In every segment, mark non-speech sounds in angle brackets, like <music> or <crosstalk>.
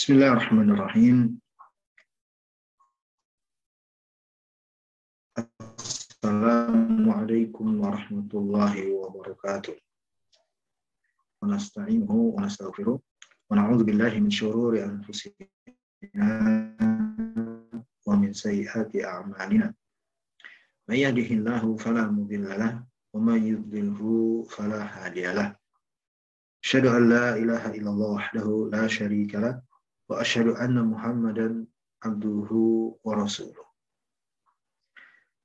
Bismillahirrahmanirrahim. Assalamualaikum warahmatullahi wabarakatuh. Wa nasta'inuhu wa nastaghfiruh wa na'udzu billahi min syururi anfusina wa min sayyiati a'malina. May yahdihillahu fala mudilla lahu wa may yudlilhu fala hadiya lahu. Asyhadu an la ilaha illallah wahdahu la syarika lahu wa asyhadu anna Muhammadan abduhu wa rasuluh.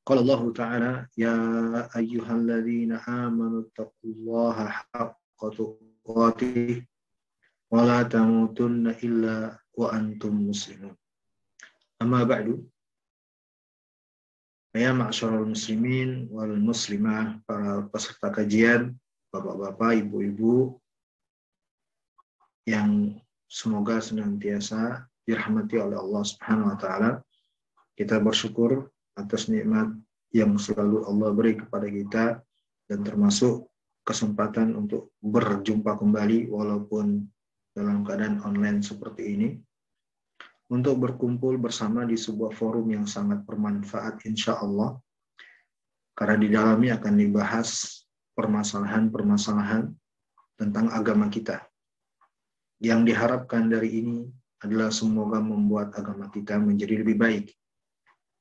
Qala Allah Ta'ala ya ayyuhalladzina amanu taqullaha haqqa tuqatih wa la tamutunna illa wa antum muslimun. Amma ba'du Ya ma'asyiral muslimin wal para peserta kajian, bapak-bapak, ibu-ibu yang semoga senantiasa dirahmati oleh Allah Subhanahu wa taala. Kita bersyukur atas nikmat yang selalu Allah beri kepada kita dan termasuk kesempatan untuk berjumpa kembali walaupun dalam keadaan online seperti ini untuk berkumpul bersama di sebuah forum yang sangat bermanfaat insya Allah karena di dalamnya akan dibahas permasalahan-permasalahan tentang agama kita. Yang diharapkan dari ini adalah semoga membuat agama kita menjadi lebih baik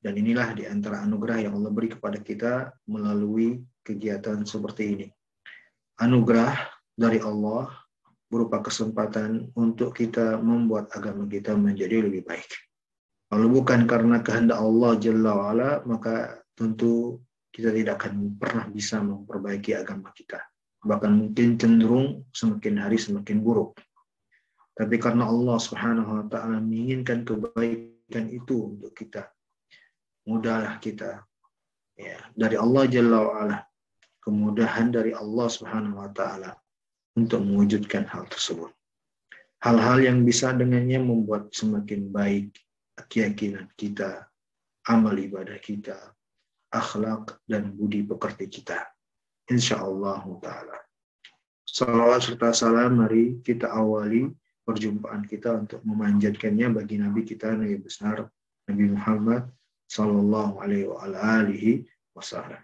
dan inilah di antara anugerah yang Allah beri kepada kita melalui kegiatan seperti ini. Anugerah dari Allah berupa kesempatan untuk kita membuat agama kita menjadi lebih baik. Kalau bukan karena kehendak Allah Jalla wa'ala, maka tentu kita tidak akan pernah bisa memperbaiki agama kita. Bahkan mungkin cenderung semakin hari semakin buruk. Tapi karena Allah Subhanahu wa taala menginginkan kebaikan itu untuk kita, mudahlah kita ya dari Allah Jalla wa'ala kemudahan dari Allah Subhanahu wa taala untuk mewujudkan hal tersebut. Hal-hal yang bisa dengannya membuat semakin baik keyakinan kita, amal ibadah kita, akhlak dan budi pekerti kita. Insya Allah ta'ala. Salawat serta salam mari kita awali perjumpaan kita untuk memanjatkannya bagi Nabi kita, Nabi besar, Nabi Muhammad Sallallahu Alaihi Wasallam.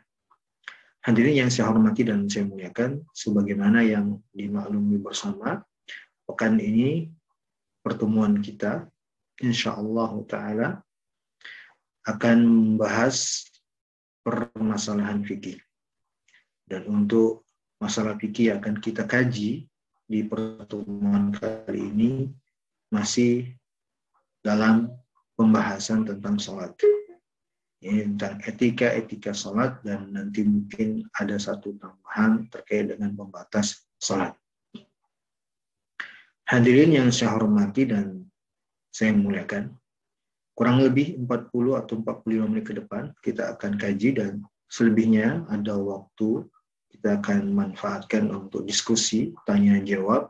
Hadirin yang saya hormati dan saya muliakan, sebagaimana yang dimaklumi bersama, pekan ini pertemuan kita, insya Allah Taala akan membahas permasalahan fikih. Dan untuk masalah fikih akan kita kaji di pertemuan kali ini masih dalam pembahasan tentang sholat ini tentang etika-etika sholat dan nanti mungkin ada satu tambahan terkait dengan pembatas sholat. Hadirin yang saya hormati dan saya muliakan, kurang lebih 40 atau 45 menit ke depan kita akan kaji dan selebihnya ada waktu kita akan manfaatkan untuk diskusi, tanya jawab.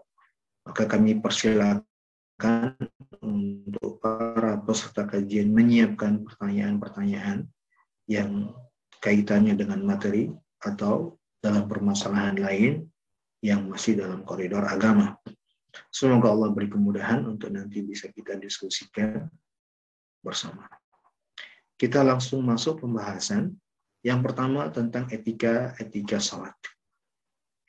Maka kami persilakan untuk para peserta kajian menyiapkan pertanyaan-pertanyaan yang kaitannya dengan materi atau dalam permasalahan lain yang masih dalam koridor agama. Semoga Allah beri kemudahan untuk nanti bisa kita diskusikan bersama. Kita langsung masuk pembahasan. Yang pertama tentang etika-etika salat.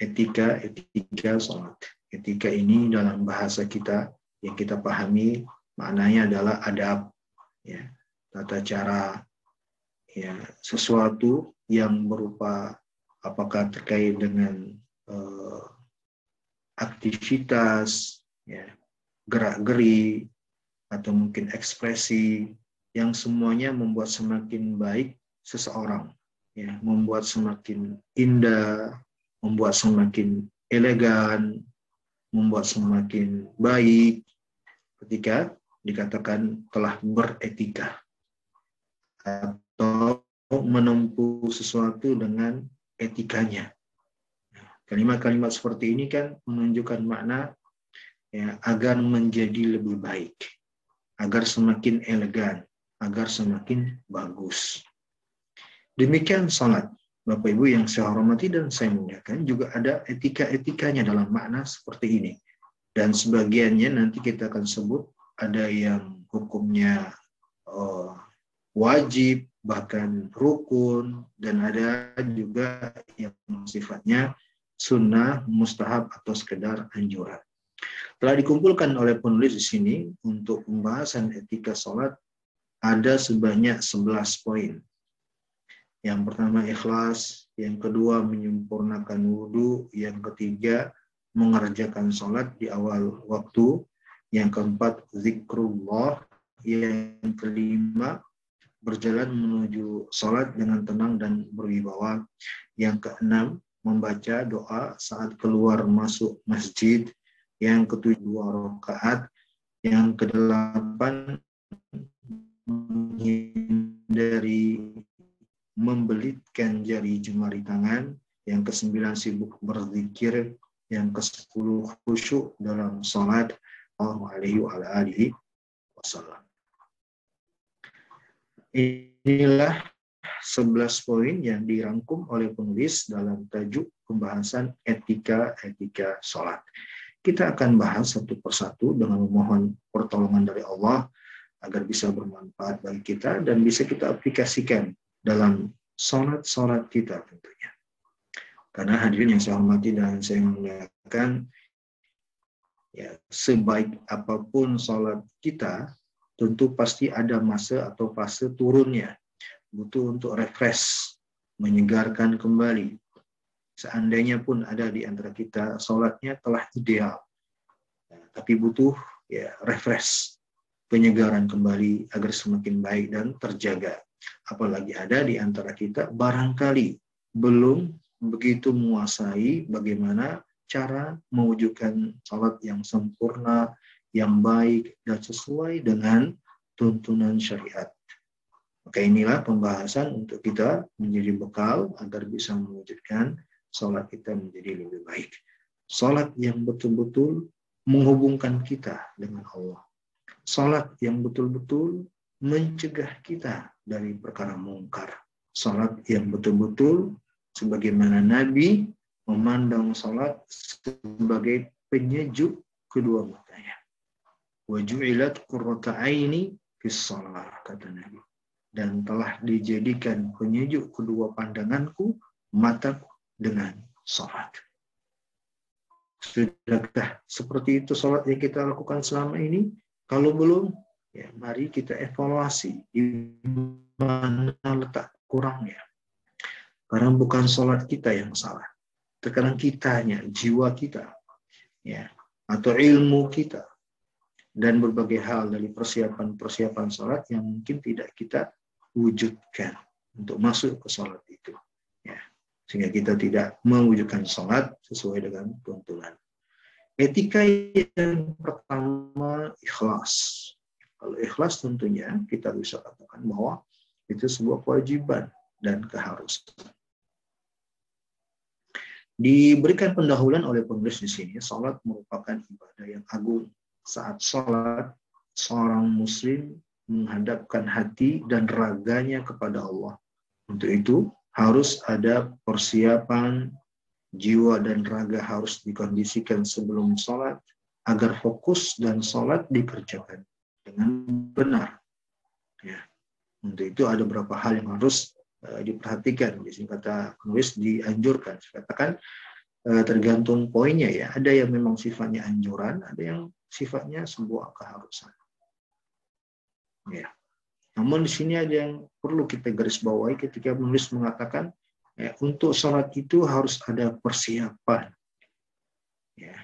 Etika-etika salat. Etika ini dalam bahasa kita yang kita pahami maknanya adalah adab ya tata cara ya sesuatu yang berupa apakah terkait dengan uh, aktivitas ya gerak geri atau mungkin ekspresi yang semuanya membuat semakin baik seseorang ya membuat semakin indah membuat semakin elegan membuat semakin baik ketika dikatakan telah beretika atau menempuh sesuatu dengan etikanya. Kalimat-kalimat seperti ini kan menunjukkan makna ya, agar menjadi lebih baik, agar semakin elegan, agar semakin bagus. Demikian salat. Bapak Ibu yang saya hormati dan saya muliakan juga ada etika-etikanya dalam makna seperti ini dan sebagiannya nanti kita akan sebut ada yang hukumnya uh, wajib, bahkan rukun, dan ada juga yang sifatnya sunnah, mustahab, atau sekedar anjuran. Telah dikumpulkan oleh penulis di sini untuk pembahasan etika sholat ada sebanyak 11 poin. Yang pertama ikhlas, yang kedua menyempurnakan wudhu, yang ketiga mengerjakan sholat di awal waktu, yang keempat zikrullah, yang kelima berjalan menuju sholat dengan tenang dan berwibawa. Yang keenam, membaca doa saat keluar masuk masjid. Yang ketujuh, dua rakaat. Yang kedelapan, menghindari membelitkan jari jemari tangan. Yang kesembilan, sibuk berzikir. Yang kesepuluh, khusyuk dalam sholat. Alaihi wasallam. Inilah 11 poin yang dirangkum oleh penulis dalam tajuk pembahasan etika-etika sholat. Kita akan bahas satu persatu dengan memohon pertolongan dari Allah agar bisa bermanfaat bagi kita dan bisa kita aplikasikan dalam sholat-sholat kita tentunya. Karena hadirin yang saya hormati dan saya muliakan, ya, sebaik apa pun sholat kita, tentu pasti ada masa atau fase turunnya. Butuh untuk refresh, menyegarkan kembali. Seandainya pun ada di antara kita sholatnya telah ideal, ya, tapi butuh ya refresh, penyegaran kembali agar semakin baik dan terjaga. Apalagi ada di antara kita barangkali belum begitu menguasai bagaimana cara mewujudkan sholat yang sempurna, yang baik dan sesuai dengan tuntunan syariat. Maka inilah pembahasan untuk kita menjadi bekal agar bisa mewujudkan sholat kita menjadi lebih baik. Sholat yang betul-betul menghubungkan kita dengan Allah. Sholat yang betul-betul mencegah kita dari perkara mungkar. Sholat yang betul-betul sebagaimana Nabi memandang sholat sebagai penyejuk kedua matanya. Wajulat qurrata aini fis kata Nabi. Dan telah dijadikan penyejuk kedua pandanganku mataku dengan salat. Sudahkah seperti itu salat yang kita lakukan selama ini? Kalau belum, ya mari kita evaluasi di mana letak kurangnya. Karena bukan sholat kita yang salah. Terkadang kitanya, jiwa kita, ya, atau ilmu kita, dan berbagai hal dari persiapan-persiapan sholat yang mungkin tidak kita wujudkan untuk masuk ke sholat itu. Ya. Sehingga kita tidak mewujudkan sholat sesuai dengan tuntunan. Etika yang pertama ikhlas. Kalau ikhlas tentunya kita bisa katakan bahwa itu sebuah kewajiban dan keharusan. Diberikan pendahuluan oleh penulis di sini, sholat merupakan ibadah yang agung saat sholat, seorang muslim menghadapkan hati dan raganya kepada Allah. Untuk itu, harus ada persiapan jiwa dan raga harus dikondisikan sebelum sholat agar fokus dan sholat dikerjakan dengan benar. Ya. Untuk itu ada beberapa hal yang harus uh, diperhatikan. Di sini kata penulis dianjurkan. Saya katakan uh, tergantung poinnya ya. Ada yang memang sifatnya anjuran, ada yang sifatnya sebuah keharusan. Ya. Namun di sini ada yang perlu kita garis bawahi ketika menulis mengatakan ya, untuk sholat itu harus ada persiapan. Ya.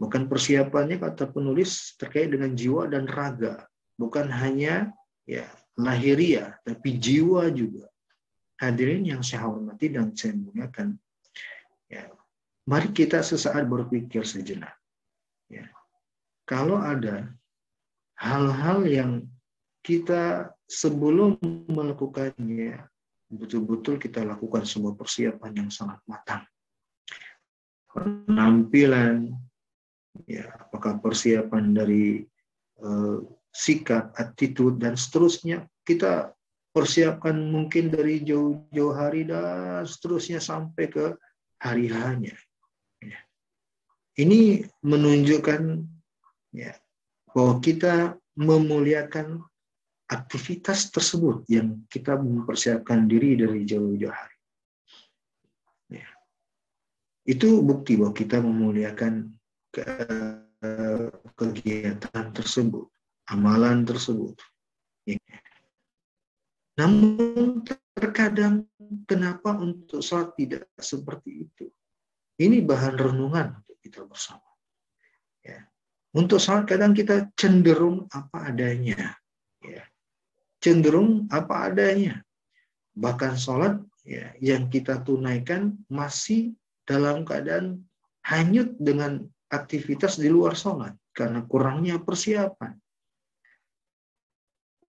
Bukan persiapannya kata penulis terkait dengan jiwa dan raga, bukan hanya ya lahiriah, tapi jiwa juga. Hadirin yang saya hormati dan saya muliakan, ya, mari kita sesaat berpikir sejenak. Ya, kalau ada hal-hal yang kita sebelum melakukannya betul-betul kita lakukan sebuah persiapan yang sangat matang. Penampilan, ya, apakah persiapan dari uh, sikap, attitude, dan seterusnya, kita persiapkan mungkin dari jauh-jauh hari dan seterusnya sampai ke hari hanya. Ya. Ini menunjukkan ya bahwa kita memuliakan aktivitas tersebut yang kita mempersiapkan diri dari jauh-jauh hari. Ya. Itu bukti bahwa kita memuliakan ke, kegiatan tersebut, amalan tersebut. Ya. Namun terkadang kenapa untuk sholat tidak seperti itu? Ini bahan renungan untuk kita bersama. Ya. Untuk sholat kadang kita cenderung apa adanya. Ya cenderung apa adanya. Bahkan sholat ya, yang kita tunaikan masih dalam keadaan hanyut dengan aktivitas di luar sholat karena kurangnya persiapan.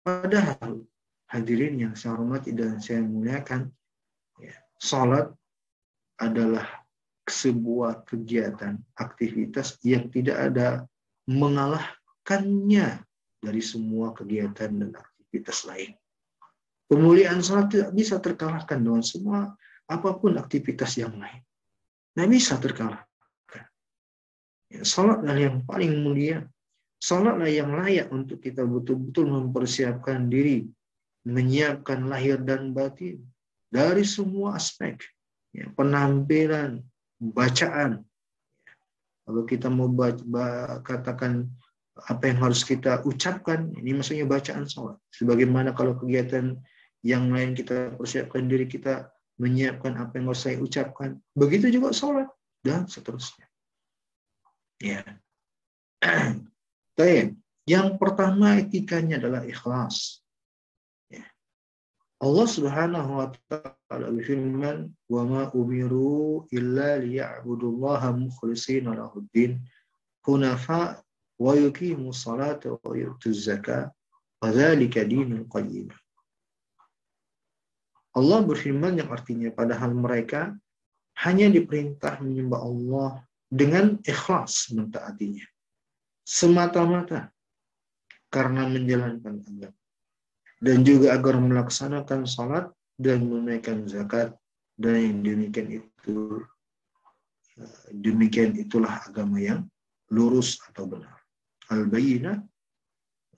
Padahal hadirin yang saya hormati dan saya muliakan, ya, sholat adalah sebuah kegiatan, aktivitas yang tidak ada mengalahkannya dari semua kegiatan dan aktivitas lain. Pemuliaan salat tidak bisa terkalahkan dengan semua apa pun aktivitas yang lain. Tidak bisa terkalahkan. Ya, salatlah yang paling mulia. Salatlah yang layak untuk kita betul-betul mempersiapkan diri, menyiapkan lahir dan batin dari semua aspek. Ya, penampilan, bacaan. Kalau kita mau baca, katakan apa yang harus kita ucapkan ini maksudnya bacaan sholat sebagaimana kalau kegiatan yang lain kita persiapkan diri kita menyiapkan apa yang harus saya ucapkan begitu juga sholat dan seterusnya ya <clears throat> Baik. yang pertama etikanya adalah ikhlas ya. Allah Subhanahu wa taala berfirman wa ma umiru illa liya'budullaha mukhlishina lahuddin hunafa wa yuqimu salata wa yu'tu zakah wa dzalika dinul qayyim. Allah berfirman yang artinya padahal mereka hanya diperintah menyembah Allah dengan ikhlas mentaatinya. Semata-mata karena menjalankan agama. Dan juga agar melaksanakan salat dan menunaikan zakat dan yang demikian itu demikian itulah agama yang lurus atau benar. Al-Bayyinah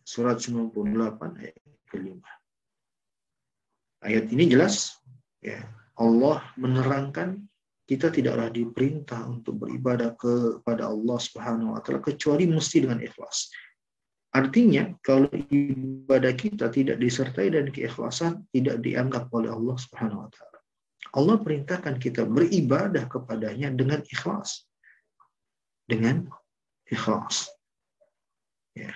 surat 98 ayat kelima. Ayat ini jelas ya Allah menerangkan kita tidaklah diperintah untuk beribadah kepada Allah Subhanahu wa taala kecuali mesti dengan ikhlas. Artinya kalau ibadah kita tidak disertai dan keikhlasan tidak dianggap oleh Allah Subhanahu wa taala. Allah perintahkan kita beribadah kepadanya dengan ikhlas. Dengan ikhlas. Ya.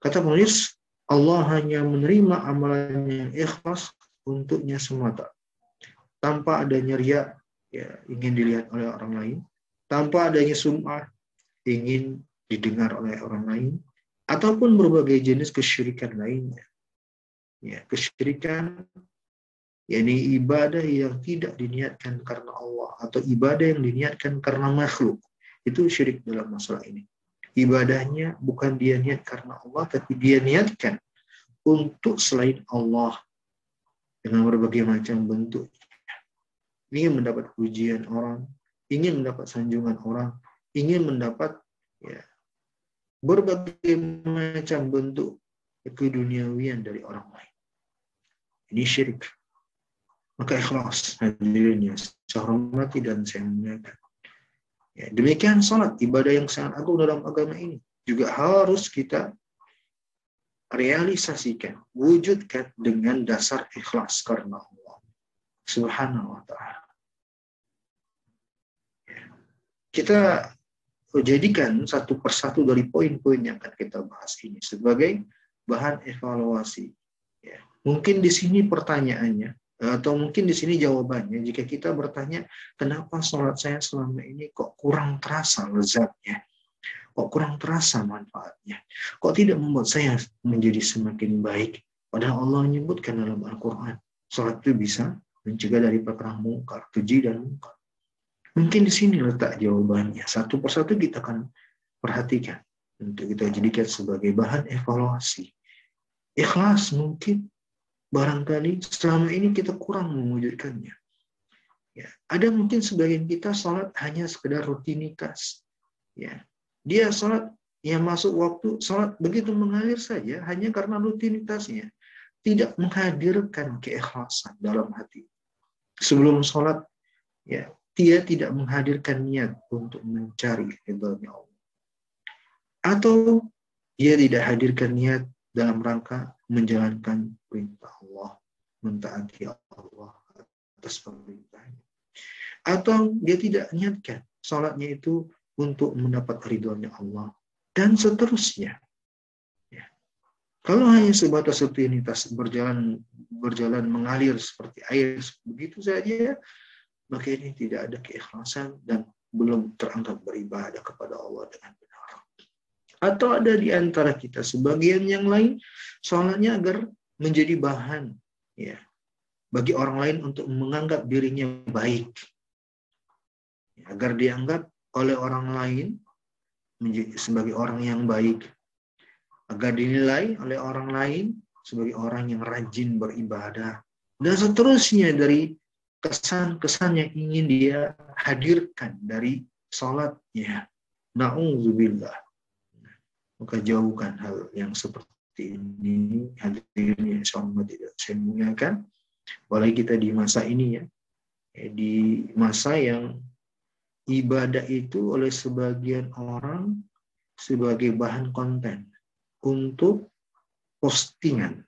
Kata penulis, Allah hanya menerima amalan yang ikhlas untuknya semata. Tanpa adanya ria, ya, ingin dilihat oleh orang lain. Tanpa adanya sum'ah, ingin didengar oleh orang lain. Ataupun berbagai jenis kesyirikan lainnya. Ya, kesyirikan yakni ibadah yang tidak diniatkan karena Allah atau ibadah yang diniatkan karena makhluk itu syirik dalam masalah ini ibadahnya bukan dia niat karena Allah, tapi dia niatkan untuk selain Allah dengan berbagai macam bentuk. Ingin mendapat pujian orang, ingin mendapat sanjungan orang, ingin mendapat ya, berbagai macam bentuk keduniawian dari orang lain. Ini syirik. Maka ikhlas hadirnya saya dan saya. Ya, demikian salat, ibadah yang sangat agung dalam agama ini juga harus kita realisasikan, wujudkan dengan dasar ikhlas karena Allah Subhanahu wa taala. Kita jadikan satu persatu dari poin-poin yang akan kita bahas ini sebagai bahan evaluasi. Ya. Mungkin di sini pertanyaannya, atau mungkin di sini jawabannya jika kita bertanya kenapa sholat saya selama ini kok kurang terasa lezatnya kok kurang terasa manfaatnya kok tidak membuat saya menjadi semakin baik padahal Allah menyebutkan dalam Al-Quran sholat itu bisa mencegah dari perkara mungkar keji dan mungkar. Mungkin di sini letak jawabannya. Satu persatu kita akan perhatikan untuk kita jadikan sebagai bahan evaluasi. Ikhlas mungkin barangkali selama ini kita kurang mewujudkannya. Ya, ada mungkin sebagian kita sholat hanya sekedar rutinitas. Ya, dia sholat ya masuk waktu sholat begitu mengalir saja hanya karena rutinitasnya. Tidak menghadirkan keikhlasan dalam hati sebelum sholat ya dia tidak menghadirkan niat untuk mencari ridhonya Allah atau dia tidak hadirkan niat dalam rangka menjalankan perintah Allah mentaati Allah atas perintahnya atau dia tidak niatkan sholatnya itu untuk mendapat ridhonya Allah dan seterusnya. Kalau hanya sebatas rutinitas berjalan berjalan mengalir seperti air begitu saja, maka ini tidak ada keikhlasan dan belum teranggap beribadah kepada Allah dengan benar. Atau ada di antara kita sebagian yang lain soalnya agar menjadi bahan ya bagi orang lain untuk menganggap dirinya baik agar dianggap oleh orang lain sebagai orang yang baik agar dinilai oleh orang lain sebagai orang yang rajin beribadah dan seterusnya dari kesan-kesan yang ingin dia hadirkan dari sholatnya. Na'udzubillah. Maka jauhkan hal yang seperti ini hadirnya insyaAllah tidak saya muliakan. Apalagi kita di masa ini ya. Di masa yang ibadah itu oleh sebagian orang sebagai bahan konten untuk postingan.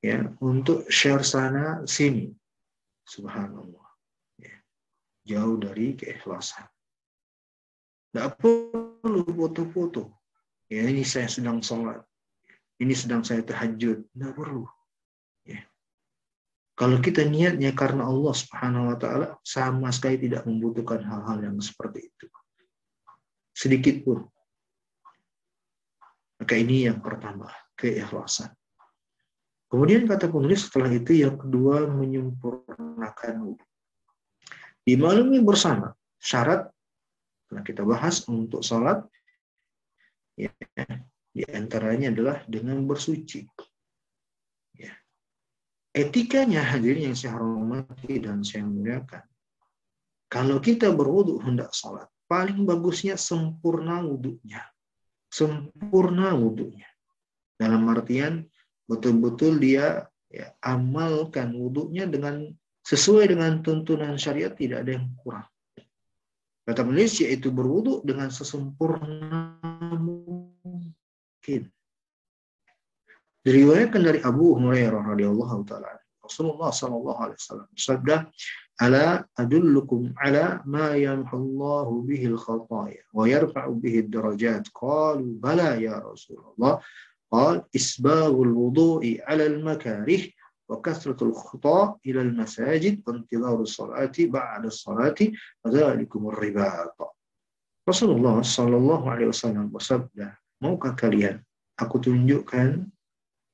Ya untuk share sana sini. Subhanallah. Ya. jauh dari keikhlasan. Tidak perlu foto-foto. Ya ini saya sedang sholat. Ini sedang saya tahajud. Tidak perlu. Kalau kita niatnya karena Allah Subhanahu wa taala sama sekali tidak membutuhkan hal-hal yang seperti itu. Sedikit pun. Maka ini yang pertama, keikhlasan. Kemudian kata penulis setelah itu yang kedua menyempurnakan wudhu. Dimaklumi bersama syarat telah kita bahas untuk sholat ya, di antaranya adalah dengan bersuci etikanya hadirin yang saya hormati dan saya muliakan. Kalau kita berwudhu hendak sholat, paling bagusnya sempurna wudhunya. Sempurna wudhunya. Dalam artian betul-betul dia ya, amalkan wudhunya dengan sesuai dengan tuntunan syariat tidak ada yang kurang. Kata penulis yaitu berwudhu dengan sesempurna mungkin. Diriwayatkan dari Abu Hurairah radhiyallahu taala Rasulullah sallallahu alaihi wasallam bersabda, ala adullukum ala ma yamhullahu bihi al-khataya wa yarfa'u bihi bihid darajat qalu bala ya Rasulullah. Qal isbaghul wudu'i ala al makarih wa kasratul khuta ila al masajid wa intidaru salati ba'da salati wa dhalikum dzalikumur ribat Rasulullah sallallahu alaihi wasallam bersabda maukah kalian aku tunjukkan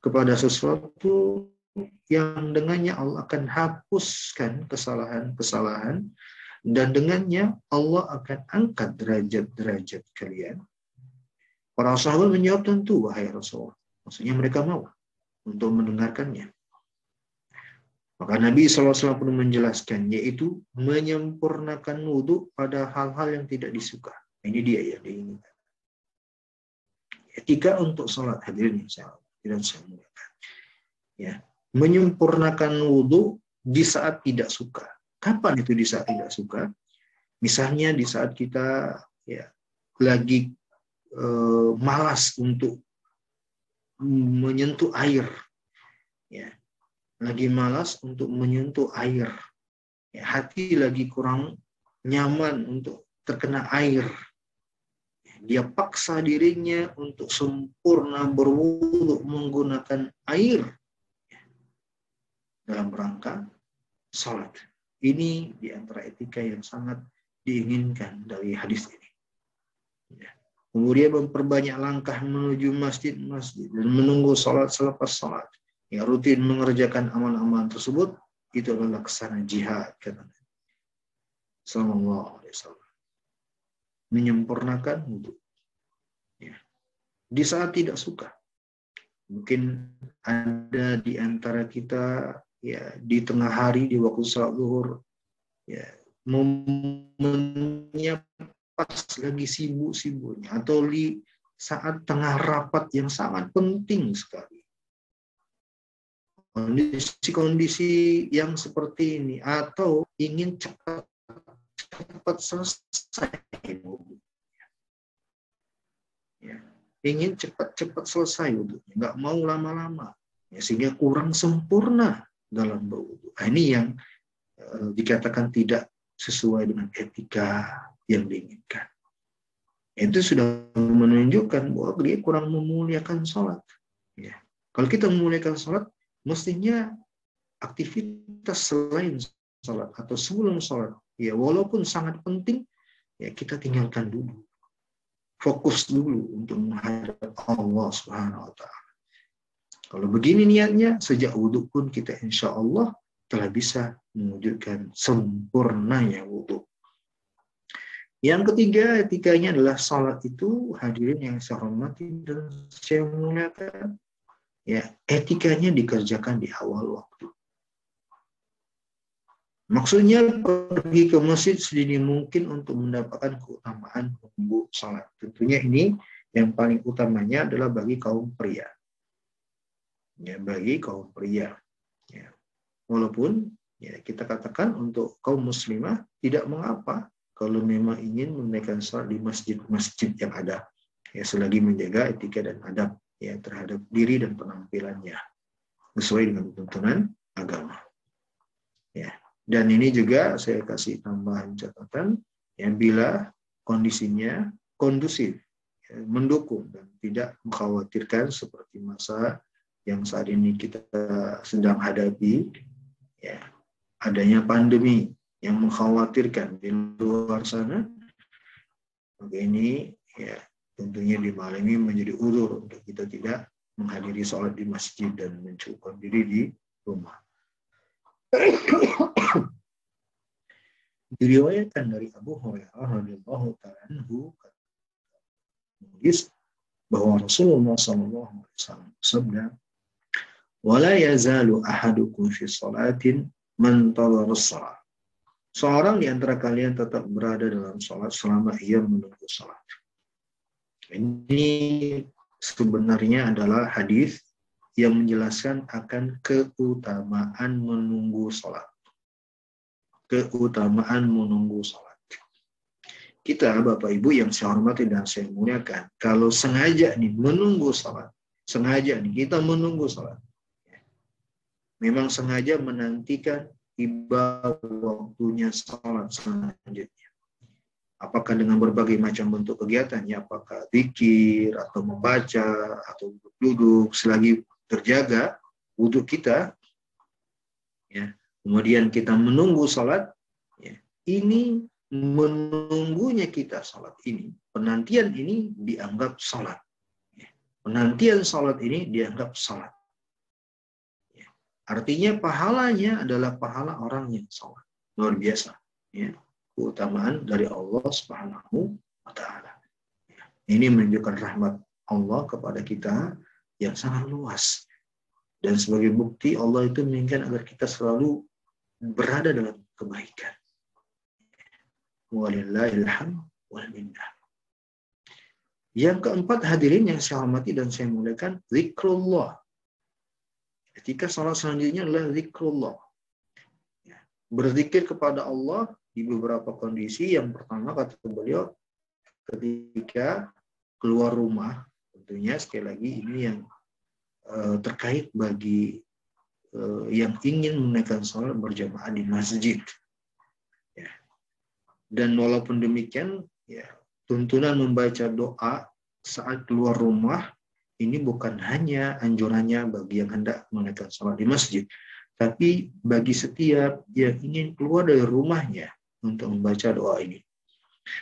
kepada sesuatu yang dengannya Allah akan hapuskan kesalahan-kesalahan dan dengannya Allah akan angkat derajat-derajat kalian. Para sahabat menjawab tentu wahai Rasulullah. Maksudnya mereka mau untuk mendengarkannya. Maka Nabi SAW pun menjelaskan, yaitu menyempurnakan wudhu pada hal-hal yang tidak disuka. Ini dia yang diinginkan. Etika untuk sholat hadirin insya dan saya muliakan. Ya, menyempurnakan wudhu di saat tidak suka. Kapan itu di saat tidak suka? Misalnya di saat kita ya lagi eh, malas untuk menyentuh air, ya, lagi malas untuk menyentuh air, ya, hati lagi kurang nyaman untuk terkena air, dia paksa dirinya untuk sempurna berwudhu menggunakan air dalam rangka salat. Ini di antara etika yang sangat diinginkan dari hadis ini. Ya. Kemudian memperbanyak langkah menuju masjid-masjid dan menunggu salat selepas salat. Yang rutin mengerjakan amal-amal tersebut itu adalah ke sana jihad kata Sallallahu alaihi menyempurnakan wudhu. Ya. Di saat tidak suka. Mungkin ada di antara kita ya di tengah hari di waktu salat zuhur ya momennya pas lagi sibuk-sibuknya atau di saat tengah rapat yang sangat penting sekali. Kondisi-kondisi yang seperti ini atau ingin cepat cepat selesai ya. ingin cepat-cepat selesai nggak mau lama-lama, ya, sehingga kurang sempurna dalam berwudhu. Nah, ini yang uh, dikatakan tidak sesuai dengan etika yang diinginkan. Itu sudah menunjukkan bahwa dia kurang memuliakan sholat. Ya. Kalau kita memuliakan sholat, mestinya aktivitas selain sholat atau sebelum sholat, ya walaupun sangat penting, ya kita tinggalkan dulu. Fokus dulu untuk menghadap Allah Subhanahu wa taala. Kalau begini niatnya, sejak wudhu pun kita insya Allah telah bisa mewujudkan sempurnanya wudhu. Yang ketiga, etikanya adalah salat itu hadirin yang saya hormati dan saya muliakan. Ya, etikanya dikerjakan di awal waktu. Maksudnya pergi ke masjid sedini mungkin untuk mendapatkan keutamaan menunggu salat. Tentunya ini yang paling utamanya adalah bagi kaum pria. Ya, bagi kaum pria. Ya. Walaupun ya kita katakan untuk kaum muslimah tidak mengapa kalau memang ingin menunaikan salat di masjid-masjid yang ada ya selagi menjaga etika dan adab ya terhadap diri dan penampilannya sesuai dengan tuntunan agama. Ya. Dan ini juga saya kasih tambahan catatan yang bila kondisinya kondusif, ya, mendukung dan tidak mengkhawatirkan seperti masa yang saat ini kita sedang hadapi, ya adanya pandemi yang mengkhawatirkan di luar sana, maka ini ya tentunya di malam ini menjadi udur untuk kita tidak menghadiri sholat di masjid dan mencukupkan diri di rumah. Diriwayatkan dari Abu Hurairah radhiyallahu taala anhu bahwa Rasulullah sallallahu alaihi wasallam sabda wala yazalu ahadukum fi salatin man salat Seorang di antara kalian tetap berada dalam salat selama ia menunggu salat. Ini sebenarnya adalah hadis yang menjelaskan akan keutamaan menunggu sholat. Keutamaan menunggu sholat. Kita, Bapak Ibu yang saya hormati dan saya muliakan, kalau sengaja nih menunggu sholat, sengaja nih kita menunggu sholat, memang sengaja menantikan tiba waktunya sholat selanjutnya. Apakah dengan berbagai macam bentuk kegiatannya, apakah zikir atau membaca atau duduk selagi terjaga wudhu kita, ya, kemudian kita menunggu salat, ya, ini menunggunya kita salat ini, penantian ini dianggap salat. Ya, penantian salat ini dianggap salat. Ya, artinya pahalanya adalah pahala orang yang salat. Luar biasa. Ya, keutamaan dari Allah Subhanahu wa taala. Ini menunjukkan rahmat Allah kepada kita yang sangat luas. Dan sebagai bukti Allah itu menginginkan agar kita selalu berada dalam kebaikan. Yang keempat hadirin yang saya hormati dan saya muliakan, zikrullah. Ketika salat selanjutnya adalah zikrullah. Ya, berzikir kepada Allah di beberapa kondisi. Yang pertama kata beliau ketika keluar rumah tentunya sekali lagi ini yang uh, terkait bagi uh, yang ingin menaikkan sholat berjamaah di masjid. Ya. Dan walaupun demikian, ya tuntunan membaca doa saat keluar rumah ini bukan hanya anjurannya bagi yang hendak menaikkan sholat di masjid, tapi bagi setiap yang ingin keluar dari rumahnya untuk membaca doa ini.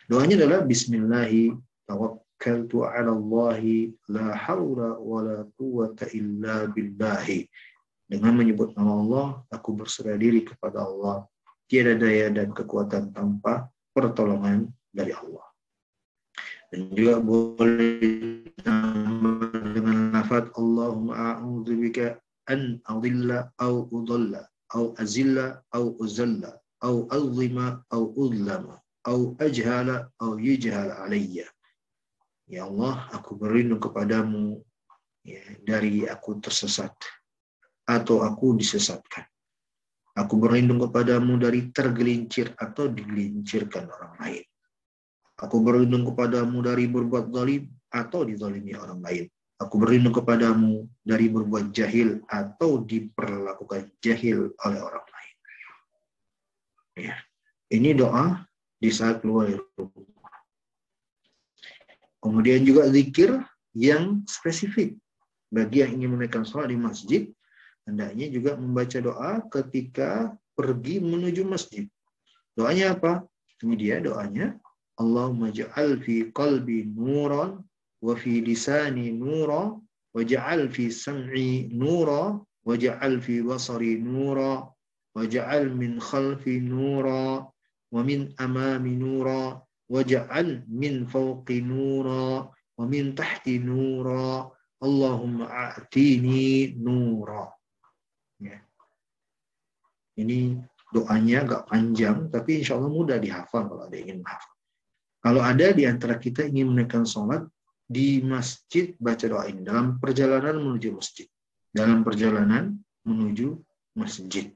Doanya adalah Bismillahirrahmanirrahim tawakkaltu 'ala Allah la haula wa. Dengan menyebut nama Allah, aku berserah diri kepada Allah. Tiada daya dan kekuatan tanpa pertolongan dari Allah. Dan juga boleh dengan lafaz Allahumma a'udzu bika an adilla au udalla au azilla au uzalla au azlima au udlama au ajhala au yujhal alayya. Ya Allah, aku berlindung kepadamu ya, dari aku tersesat atau aku disesatkan. Aku berlindung kepadamu dari tergelincir atau digelincirkan orang lain. Aku berlindung kepadamu dari berbuat zalim atau dizalimi orang lain. Aku berlindung kepadamu dari berbuat jahil atau diperlakukan jahil oleh orang lain. Ya. Ini doa di saat keluar dari rumah. Kemudian juga zikir yang spesifik. Bagi yang ingin menaikkan sholat di masjid, hendaknya juga membaca doa ketika pergi menuju masjid. Doanya apa? Ini dia doanya. Allahumma ja'al fi qalbi nuran wa fi lisani nura wa ja'al fi sam'i nura wa ja'al fi basari nura wa ja'al min khalfi nura wa min amami nura waj'al min fawqi nura wa min tahti nura Allahumma a'tini nura ya. ini doanya agak panjang tapi insya Allah mudah dihafal kalau ada ingin menghafal kalau ada di antara kita ingin menaikkan sholat di masjid baca doa ini dalam perjalanan menuju masjid. Dalam perjalanan menuju masjid.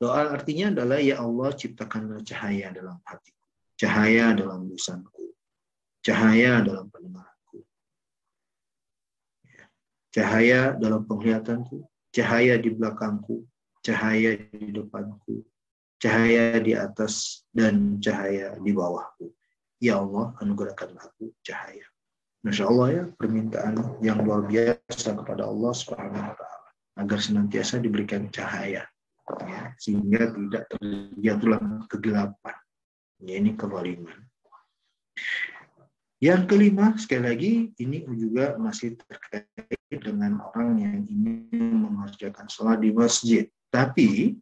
Doa artinya adalah ya Allah ciptakanlah cahaya dalam hatiku, cahaya dalam lisanku, cahaya dalam pendengaranku, ya. cahaya dalam penglihatanku, cahaya di belakangku, cahaya di depanku, cahaya di atas dan cahaya di bawahku. Ya Allah, anugerahkanlah aku cahaya. Masya Allah ya, permintaan yang luar biasa kepada Allah Subhanahu wa taala agar senantiasa diberikan cahaya ya, sehingga tidak terjatuhlah kegelapan. Ya, ini kezaliman. Yang kelima, sekali lagi, ini juga masih terkait dengan orang yang ingin mengerjakan sholat di masjid. Tapi,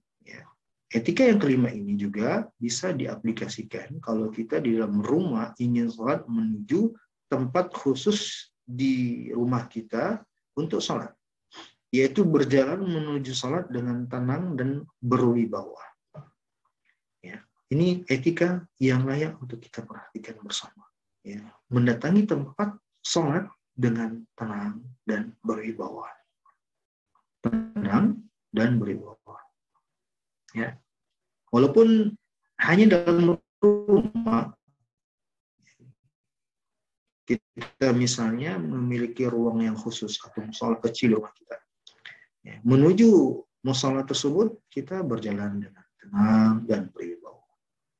etika yang kelima ini juga bisa diaplikasikan kalau kita di dalam rumah ingin sholat menuju tempat khusus di rumah kita untuk sholat yaitu berjalan menuju salat dengan tenang dan berwibawa. Ya, ini etika yang layak untuk kita perhatikan bersama. Ya, mendatangi tempat salat dengan tenang dan berwibawa. Tenang dan berwibawa. Ya. Walaupun hanya dalam rumah kita misalnya memiliki ruang yang khusus atau soal kecil rumah kita Ya, menuju musola tersebut kita berjalan dengan tenang dan berwibawa.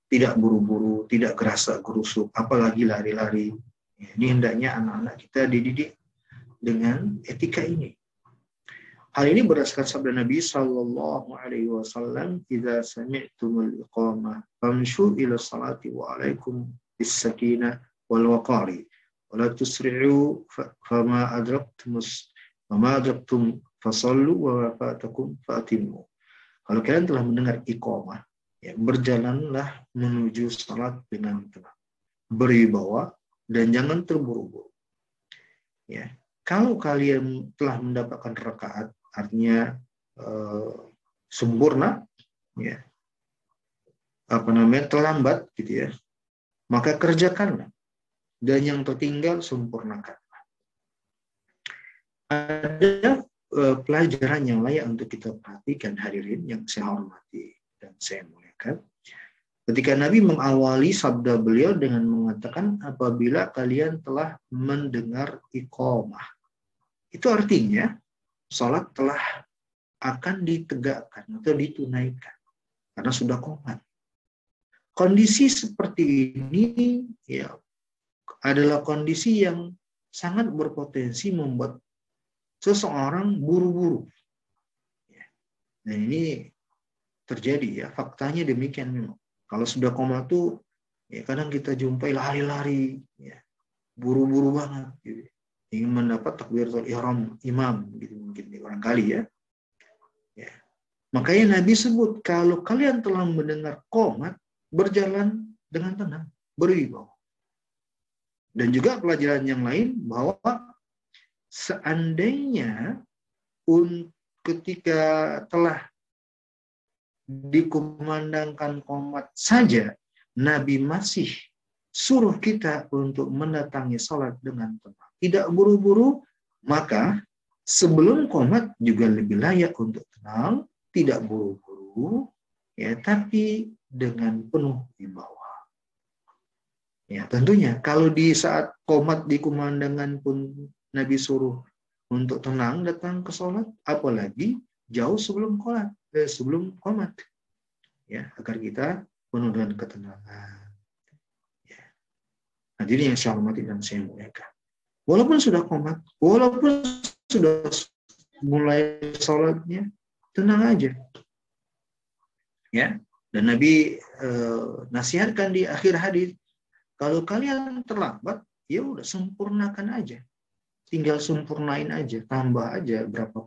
Tidak buru-buru, tidak gerasa gerusuk, apalagi lari-lari. Ya, ini hendaknya anak-anak kita dididik dengan etika ini. Hal ini berdasarkan sabda Nabi Sallallahu Alaihi Wasallam, "Jika sami'tumul iqamah, famshu ila salati wa alaikum bis sakinah wal waqari, wa la tusri'u fama adraktumus fama adraktum fasallu wa. Kalau kalian telah mendengar iqamah, ya, berjalanlah menuju salat dengan tenang. Berwibawa dan jangan terburu-buru. Ya. Kalau kalian telah mendapatkan rakaat, artinya eh, sempurna, ya, apa namanya terlambat, gitu ya, maka kerjakanlah. Dan yang tertinggal sempurnakan. Ada Eh, pelajaran yang layak untuk kita perhatikan hadirin yang saya hormati dan saya muliakan. Ketika Nabi mengawali sabda beliau dengan mengatakan apabila kalian telah mendengar iqamah. Itu artinya sholat telah akan ditegakkan atau ditunaikan karena sudah komat. Kondisi seperti ini ya adalah kondisi yang sangat berpotensi membuat seseorang buru-buru. Ya. Dan ini terjadi ya, faktanya demikian memang. Kalau sudah koma tuh, ya kadang kita jumpai lari-lari, ya, buru-buru banget, gitu. ingin mendapat takbiratul ihram imam, gitu mungkin barangkali ya. ya. Makanya Nabi sebut kalau kalian telah mendengar komat, berjalan dengan tenang, berwibawa. Dan juga pelajaran yang lain bahwa seandainya ketika telah dikumandangkan komat saja Nabi masih suruh kita untuk mendatangi sholat dengan tenang. Tidak buru-buru, maka sebelum komat juga lebih layak untuk tenang, tidak buru-buru, ya, tapi dengan penuh wibawa. Ya, tentunya kalau di saat komat di kumandangan pun Nabi suruh untuk tenang datang ke sholat, apalagi jauh sebelum komat, eh, sebelum komat, ya agar kita penuh dengan ketenangan. Ya. Hadirin yang saya hormati dan saya muliakan. Walaupun sudah komat, walaupun sudah mulai sholatnya, tenang aja. Ya, dan Nabi eh, nasihatkan di akhir hadis kalau kalian terlambat, ya udah sempurnakan aja. Tinggal sempurnain aja, tambah aja berapa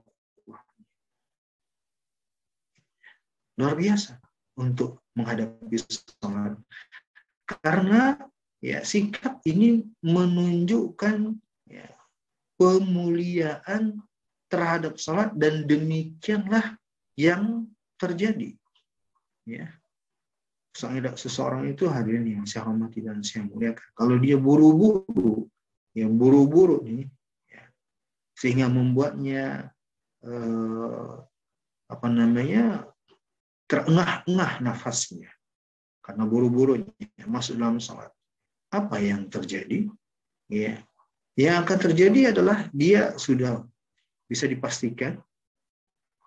Luar biasa untuk menghadapi sholat. Karena ya sikap ini menunjukkan ya, pemuliaan terhadap sholat dan demikianlah yang terjadi. Ya, seseorang itu hadirin yang saya hormati dan saya muliakan. Kalau dia buru-buru, yang buru-buru nih, ya, sehingga membuatnya eh, apa namanya terengah-engah nafasnya karena buru-buru masuk dalam salat. Apa yang terjadi? Ya, yang akan terjadi adalah dia sudah bisa dipastikan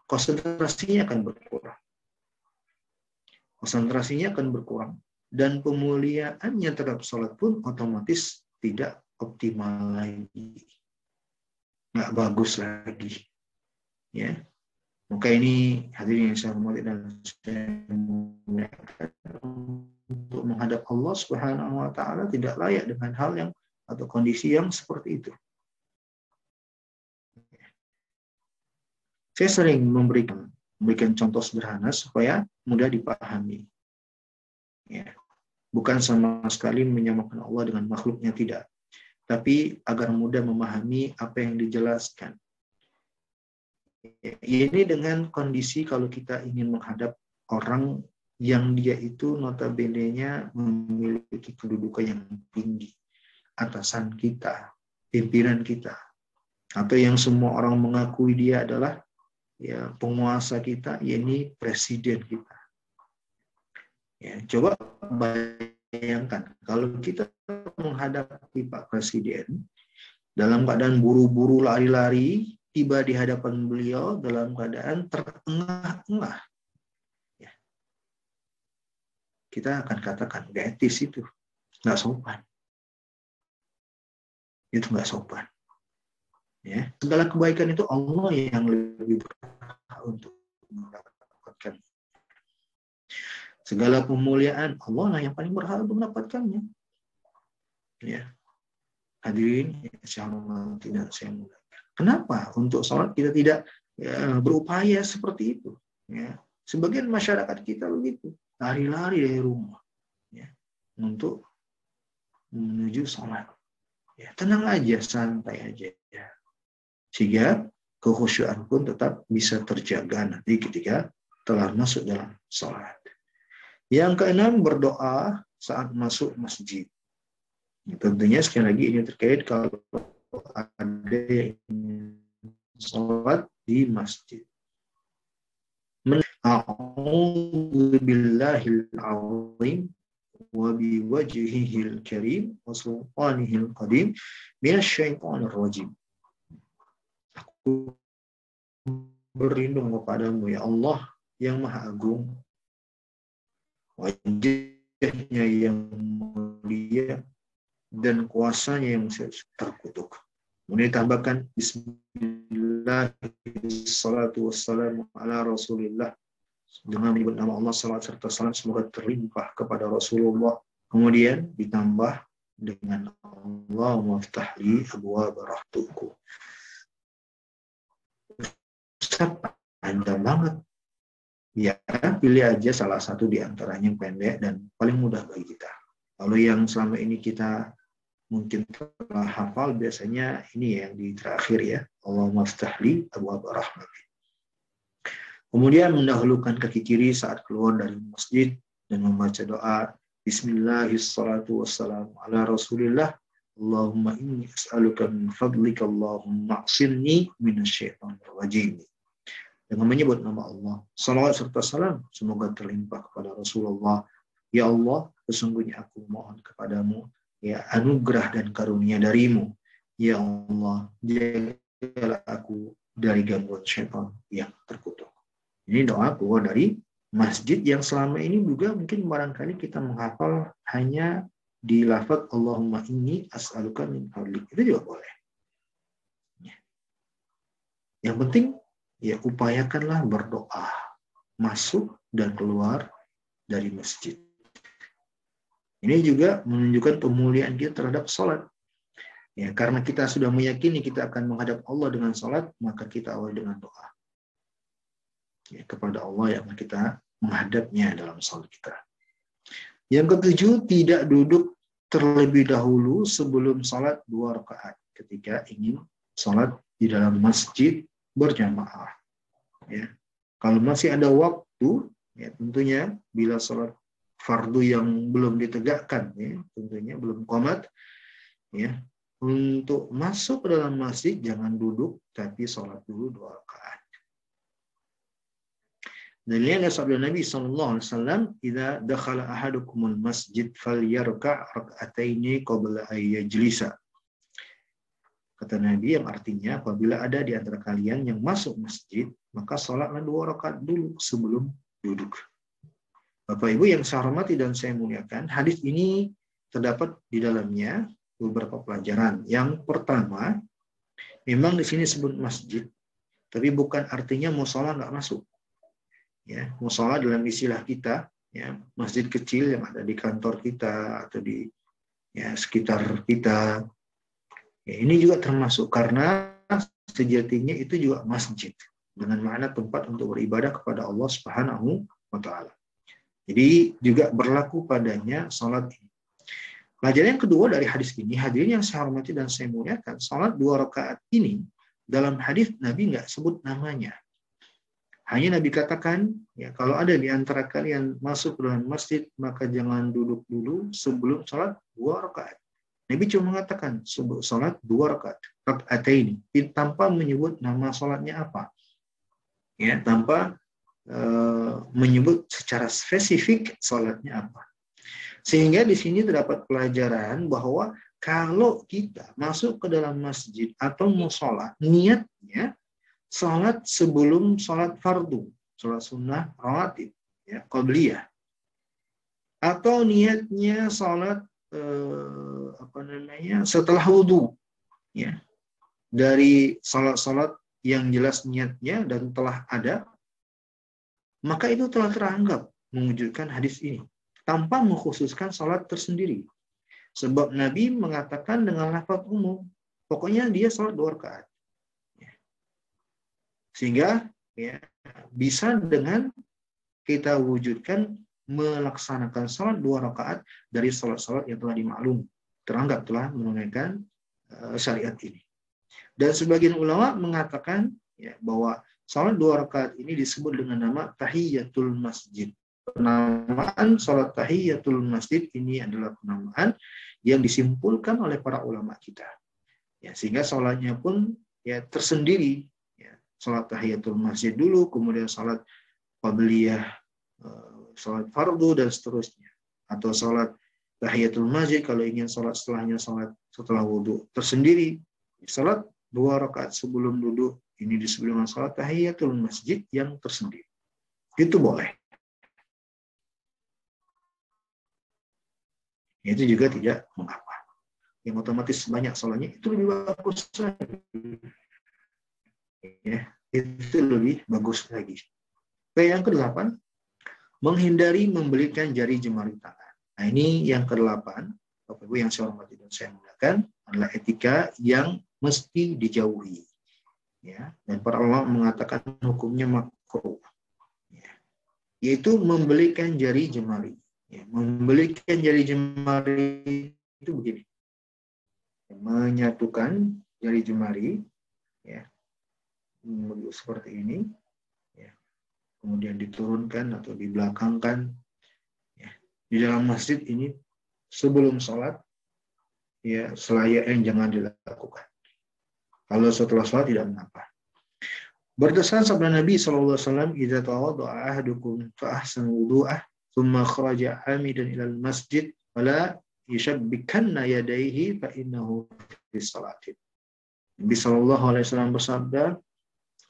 konsentrasinya akan berkurang. Konsentrasinya akan berkurang dan pemuliaannya terhadap sholat pun otomatis tidak optimal lagi. Nggak bagus lagi ya. Maka ini hadirin yang saya hormati dan saya untuk menghadap Allah Subhanahu wa taala tidak layak dengan hal yang atau kondisi yang seperti itu. Saya sering memberikan memberikan contoh sederhana supaya mudah dipahami. Ya. Bukan sama sekali menyamakan Allah dengan makhluknya tidak, tapi agar mudah memahami apa yang dijelaskan. Ya, ini dengan kondisi kalau kita ingin menghadap orang yang dia itu notabene-nya memiliki kedudukan yang tinggi, atasan kita, pimpinan kita, atau yang semua orang mengakui dia adalah ya penguasa kita yakni presiden kita. Ya, coba bayangkan kalau kita menghadapi Pak Presiden dalam keadaan buru-buru lari-lari tiba di hadapan beliau dalam keadaan terengah-engah. Ya. Kita akan katakan gak etis itu, nggak sopan. Itu nggak sopan. Ya, segala kebaikan itu Allah yang lebih berhak untuk mendapatkan. Segala pemuliaan Allah lah yang paling berhak untuk mendapatkannya. Ya. Hadirin, saya tidak saya muliakan. Kenapa untuk sholat kita tidak ya, berupaya seperti itu? Ya. Sebagian masyarakat kita begitu, lari-lari dari rumah ya, untuk menuju sholat. Ya, tenang aja, santai aja. Ya sehingga kekhusyuan pun tetap bisa terjaga nanti ketika telah masuk dalam sholat. Yang keenam berdoa saat masuk masjid. Tentunya sekali lagi ini terkait kalau ada sholat di masjid. A'udzu azim karim wa sultanihil qadim minasyaitonir rajim berlindung kepadamu ya Allah yang maha agung. Wajahnya yang mulia dan kuasanya yang terkutuk. Kemudian tambahkan Bismillah salatu wassalamu ala Rasulillah dengan menyebut nama Allah salat serta salam semoga terlimpah kepada Rasulullah. Kemudian ditambah dengan Allah maftahli abwa barahtuku. Ustaz, panjang banget. Ya, pilih aja salah satu di antaranya yang pendek dan paling mudah bagi kita. Kalau yang selama ini kita mungkin telah hafal, biasanya ini yang di terakhir ya. Allah maftahli abu rahmat. Kemudian mendahulukan kaki kiri saat keluar dari masjid dan membaca doa Bismillahirrahmanirrahim. Ala. Allahumma inni as'aluka fadlika Allahumma minasyaitonir rajim. Dengan menyebut nama Allah. Salawat serta salam semoga terlimpah kepada Rasulullah. Ya Allah, sesungguhnya aku mohon kepadamu ya anugerah dan karunia darimu. Ya Allah, jagalah aku dari gangguan syaitan yang terkutuk. Ini doa keluar dari masjid yang selama ini juga mungkin barangkali kita menghafal hanya di lafaz Allahumma inni as'aluka min fadlik. Itu juga boleh. Ya. Yang penting ya upayakanlah berdoa masuk dan keluar dari masjid. Ini juga menunjukkan pemuliaan kita terhadap sholat. Ya, karena kita sudah meyakini kita akan menghadap Allah dengan sholat, maka kita awali dengan doa. Ya, kepada Allah yang kita menghadapnya dalam salat kita. Yang ketujuh, tidak duduk terlebih dahulu sebelum salat dua rakaat ketika ingin salat di dalam masjid berjamaah. Ya. Kalau masih ada waktu, ya tentunya bila salat fardu yang belum ditegakkan, ya, tentunya belum komat, ya untuk masuk ke dalam masjid jangan duduk tapi sholat dulu dua rakaat. Dalilnya sabda Nabi sallallahu alaihi wasallam, "Idza dakhala ahadukumul masjid falyarka' rak'ataini qabla ay yajlisa." Kata Nabi yang artinya apabila ada di antara kalian yang masuk masjid, maka sholatlah dua rakaat dulu sebelum duduk. Bapak Ibu yang saya hormati dan saya muliakan, hadis ini terdapat di dalamnya beberapa pelajaran. Yang pertama, memang di sini sebut masjid, tapi bukan artinya musola nggak masuk ya musola dalam istilah kita ya masjid kecil yang ada di kantor kita atau di ya sekitar kita ya, ini juga termasuk karena sejatinya itu juga masjid dengan makna tempat untuk beribadah kepada Allah Subhanahu wa taala. Jadi juga berlaku padanya salat ini. Pelajaran yang kedua dari hadis ini, hadirin yang saya hormati dan saya muliakan, salat dua rakaat ini dalam hadis Nabi nggak sebut namanya. Hanya Nabi katakan, ya kalau ada di antara kalian masuk ke dalam masjid, maka jangan duduk dulu sebelum sholat dua rakaat. Nabi cuma mengatakan sebelum sholat dua rakaat, rakaat ini, tanpa menyebut nama sholatnya apa, ya tanpa uh, menyebut secara spesifik sholatnya apa. Sehingga di sini terdapat pelajaran bahwa kalau kita masuk ke dalam masjid atau mau sholat, niatnya sholat sebelum sholat fardu, sholat sunnah rawatib, ya, qabliyah. Atau niatnya sholat eh, apa namanya setelah wudhu, ya, dari sholat-sholat yang jelas niatnya dan telah ada, maka itu telah teranggap mewujudkan hadis ini tanpa mengkhususkan sholat tersendiri. Sebab Nabi mengatakan dengan lafaz umum, pokoknya dia sholat dua rakaat. Sehingga ya, bisa dengan kita wujudkan melaksanakan sholat dua rakaat dari sholat-sholat yang telah dimaklum teranggap telah menunaikan uh, syariat ini. Dan sebagian ulama mengatakan ya, bahwa sholat dua rakaat ini disebut dengan nama tahiyatul masjid. Penamaan sholat tahiyatul masjid ini adalah penamaan yang disimpulkan oleh para ulama kita. Ya, sehingga sholatnya pun ya tersendiri sholat tahiyatul masjid dulu, kemudian sholat qabliyah, eh, sholat fardu dan seterusnya. Atau sholat tahiyatul masjid kalau ingin sholat setelahnya sholat setelah wudhu tersendiri. Sholat dua rakaat sebelum duduk ini disebut dengan sholat tahiyatul masjid yang tersendiri. Itu boleh. Itu juga tidak mengapa. Yang otomatis banyak sholatnya itu lebih bagus ya itu lebih bagus lagi. Oke, yang kedelapan, menghindari membelikan jari jemari tangan. Nah, ini yang kedelapan, Bapak Ibu yang saya hormati dan saya muliakan, adalah etika yang mesti dijauhi. Ya, dan para ulama mengatakan hukumnya makruh. Ya, yaitu membelikan jari jemari. Ya, membelikan jari jemari itu begini. Menyatukan jari jemari seperti ini, ya. kemudian diturunkan atau dibelakangkan, ya. di dalam masjid ini sebelum sholat ya selayaknya jangan dilakukan. Kalau setelah sholat tidak mengapa. Berdasarkan sabda Nabi SAW, "Idza tawadda'a ahadukum fa ahsana wudu'ah, thumma kharaja hamidan ilal masjid, wala yushabbikanna yadayhi fa innahu fi salatin." Nabi Shallallahu alaihi wasallam bersabda,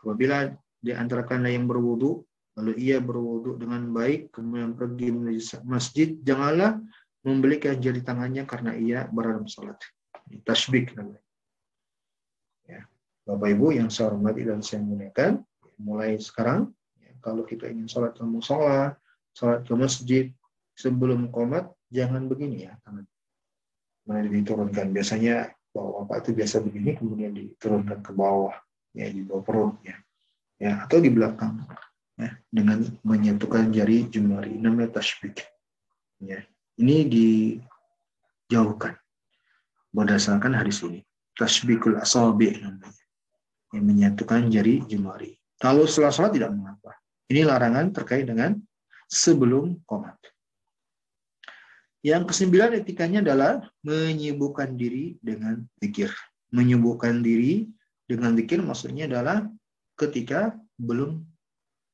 apabila di antara kalian yang berwudu, lalu ia berwudu dengan baik, kemudian pergi menuju masjid, janganlah membelikan jari tangannya karena ia berada salat. Tasbih namanya. Bapak Ibu yang saya hormati dan saya muliakan, mulai sekarang, ya, kalau kita ingin sholat ke musola, sholat ke masjid, sebelum komat, jangan begini ya, tangan. Mana diturunkan. Biasanya bahwa Bapak itu biasa begini, kemudian diturunkan ke bawah, ya di bawah perutnya, ya atau di belakang, ya dengan menyatukan jari jemari, namanya tasbih. Ya, ini dijauhkan berdasarkan hadis ini. Tasbihul asabi namanya yang menyatukan jari jemari. Kalau setelah sholat tidak mengapa. Ini larangan terkait dengan sebelum komat. Yang kesembilan etikanya adalah menyibukkan diri dengan zikir. Menyibukkan diri dengan zikir maksudnya adalah ketika belum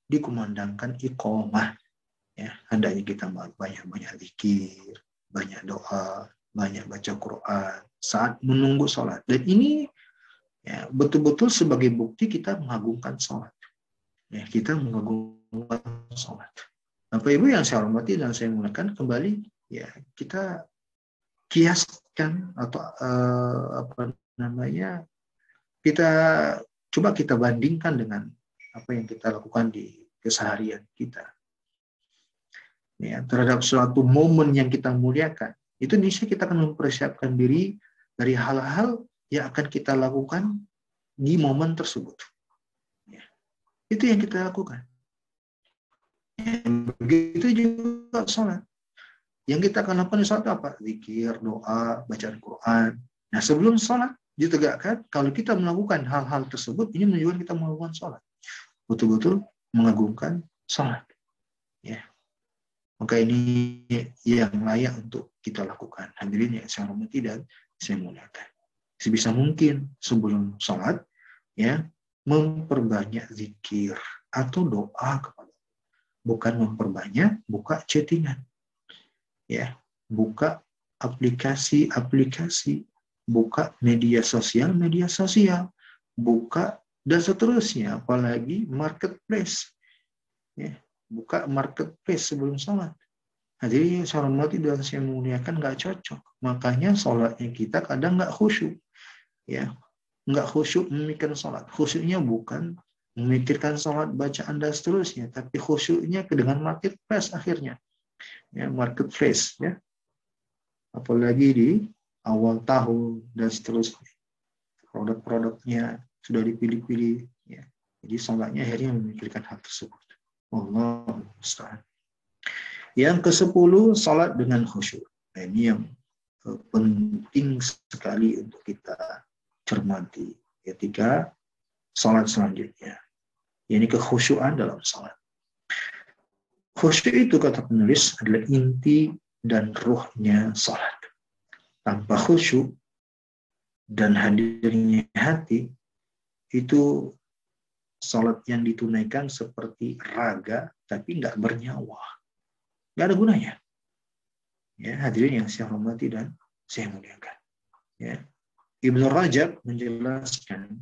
dikumandangkan iqomah. Ya, hendaknya kita banyak-banyak zikir, banyak doa, banyak baca Quran saat menunggu sholat. Dan ini ya betul-betul sebagai bukti kita mengagungkan sholat ya kita mengagungkan sholat Bapak Ibu yang saya hormati dan saya menggunakan kembali ya kita kiaskan atau uh, apa namanya kita coba kita bandingkan dengan apa yang kita lakukan di keseharian kita ya terhadap suatu momen yang kita muliakan itu bisa kita akan mempersiapkan diri dari hal-hal yang akan kita lakukan di momen tersebut. Ya. Itu yang kita lakukan. Begitu juga sholat. Yang kita akan lakukan di sholat apa? Zikir, doa, bacaan Quran. Nah sebelum sholat ditegakkan, kalau kita melakukan hal-hal tersebut, ini menunjukkan kita melakukan sholat. Betul-betul mengagumkan sholat. Ya. Maka ini yang layak untuk kita lakukan. Hadirin yang saya hormati dan saya muliakan sebisa mungkin sebelum sholat ya memperbanyak zikir atau doa kepada bukan memperbanyak buka chattingan ya buka aplikasi-aplikasi buka media sosial media sosial. Buka dan seterusnya apalagi marketplace. Ya buka marketplace sebelum sholat. Jadi saya hormati dan saya muliakan nggak cocok. Makanya sholatnya kita kadang nggak khusyuk. Ya nggak khusyuk memikirkan sholat. Khusyuknya bukan memikirkan sholat bacaan dan seterusnya. Tapi khusyuknya dengan marketplace akhirnya. Ya marketplace ya. Apalagi di awal tahun dan seterusnya produk-produknya sudah dipilih-pilih ya jadi sholatnya akhirnya memikirkan hal tersebut Allah musta'an yang ke sepuluh sholat dengan khusyuk nah, ini yang eh, penting sekali untuk kita cermati ketika sholat selanjutnya. Ini kekhusyuan dalam sholat. Khusyuk itu kata penulis adalah inti dan ruhnya sholat. Tanpa khusyuk dan hadirnya hati, itu sholat yang ditunaikan seperti raga, tapi nggak bernyawa. Nggak ada gunanya. Ya, hadirin yang saya hormati dan saya muliakan. Ya, Ibnu Rajab menjelaskan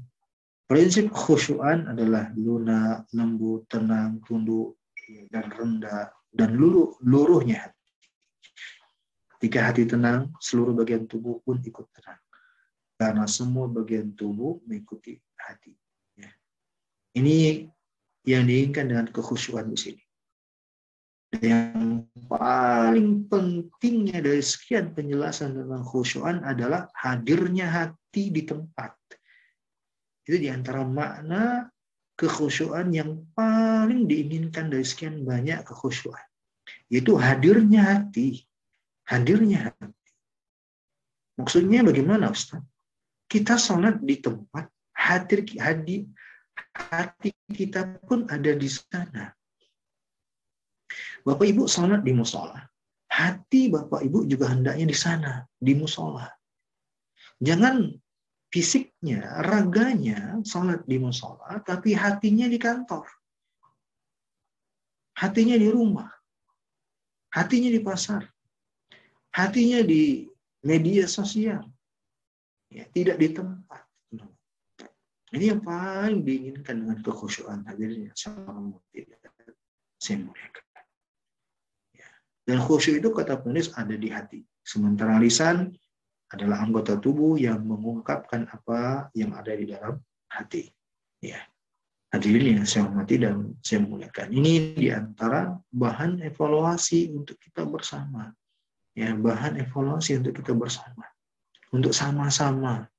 prinsip khusyuan adalah lunak, lembut, tenang, tunduk, dan rendah, dan luruh, luruhnya hati. Ketika hati tenang, seluruh bagian tubuh pun ikut tenang. Karena semua bagian tubuh mengikuti hati. Ya. Ini yang diinginkan dengan kekhusyuan di sini yang paling pentingnya dari sekian penjelasan tentang khusyuan adalah hadirnya hati di tempat. Itu di antara makna kekhusyuan yang paling diinginkan dari sekian banyak kekhusyuan. Yaitu hadirnya hati. Hadirnya hati. Maksudnya bagaimana Ustaz? Kita sholat di tempat, hati, hati kita pun ada di sana Bapak Ibu salat di musola. hati Bapak Ibu juga hendaknya di sana, di musola. Jangan fisiknya, raganya sholat di musola, tapi hatinya di kantor. Hatinya di rumah. Hatinya di pasar. Hatinya di media sosial. Ya, tidak di tempat. Ini yang paling diinginkan dengan kekhusyuan hadirnya seorang muliakan. Ya. Dan khusyuk itu kata penulis ada di hati. Sementara lisan adalah anggota tubuh yang mengungkapkan apa yang ada di dalam hati. Ya. Hadirin yang saya hormati dan saya muliakan. Ini di antara bahan evaluasi untuk kita bersama. Ya, bahan evaluasi untuk kita bersama. Untuk sama-sama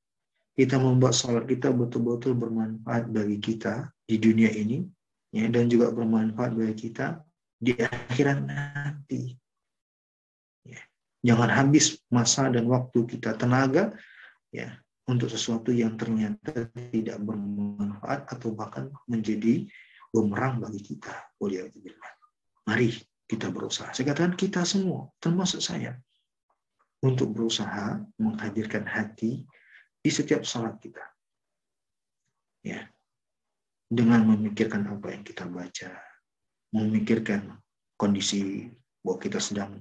kita membuat sholat kita betul-betul bermanfaat bagi kita di dunia ini ya dan juga bermanfaat bagi kita di akhirat nanti. Ya. Jangan habis masa dan waktu kita tenaga ya untuk sesuatu yang ternyata tidak bermanfaat atau bahkan menjadi bumerang bagi kita. Mari kita berusaha. Saya katakan kita semua, termasuk saya, untuk berusaha menghadirkan hati di setiap salat kita. Ya. Dengan memikirkan apa yang kita baca, memikirkan kondisi bahwa kita sedang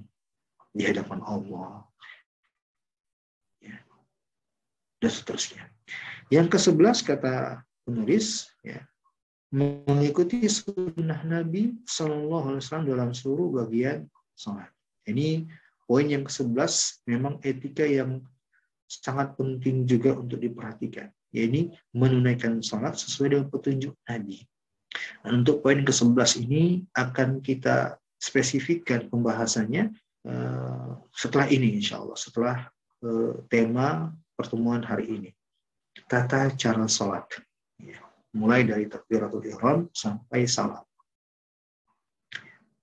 di hadapan Allah. Ya. Dan seterusnya. Yang ke-11 kata penulis, ya, mengikuti sunnah Nabi Shallallahu Alaihi Wasallam dalam seluruh bagian salat. Ini poin yang ke-11 memang etika yang sangat penting juga untuk diperhatikan, yaitu menunaikan sholat sesuai dengan petunjuk Nabi. Dan untuk poin ke-11 ini akan kita spesifikkan pembahasannya uh, setelah ini insya Allah, setelah uh, tema pertemuan hari ini. Tata cara sholat. Ya, mulai dari takbiratul ihram sampai salam.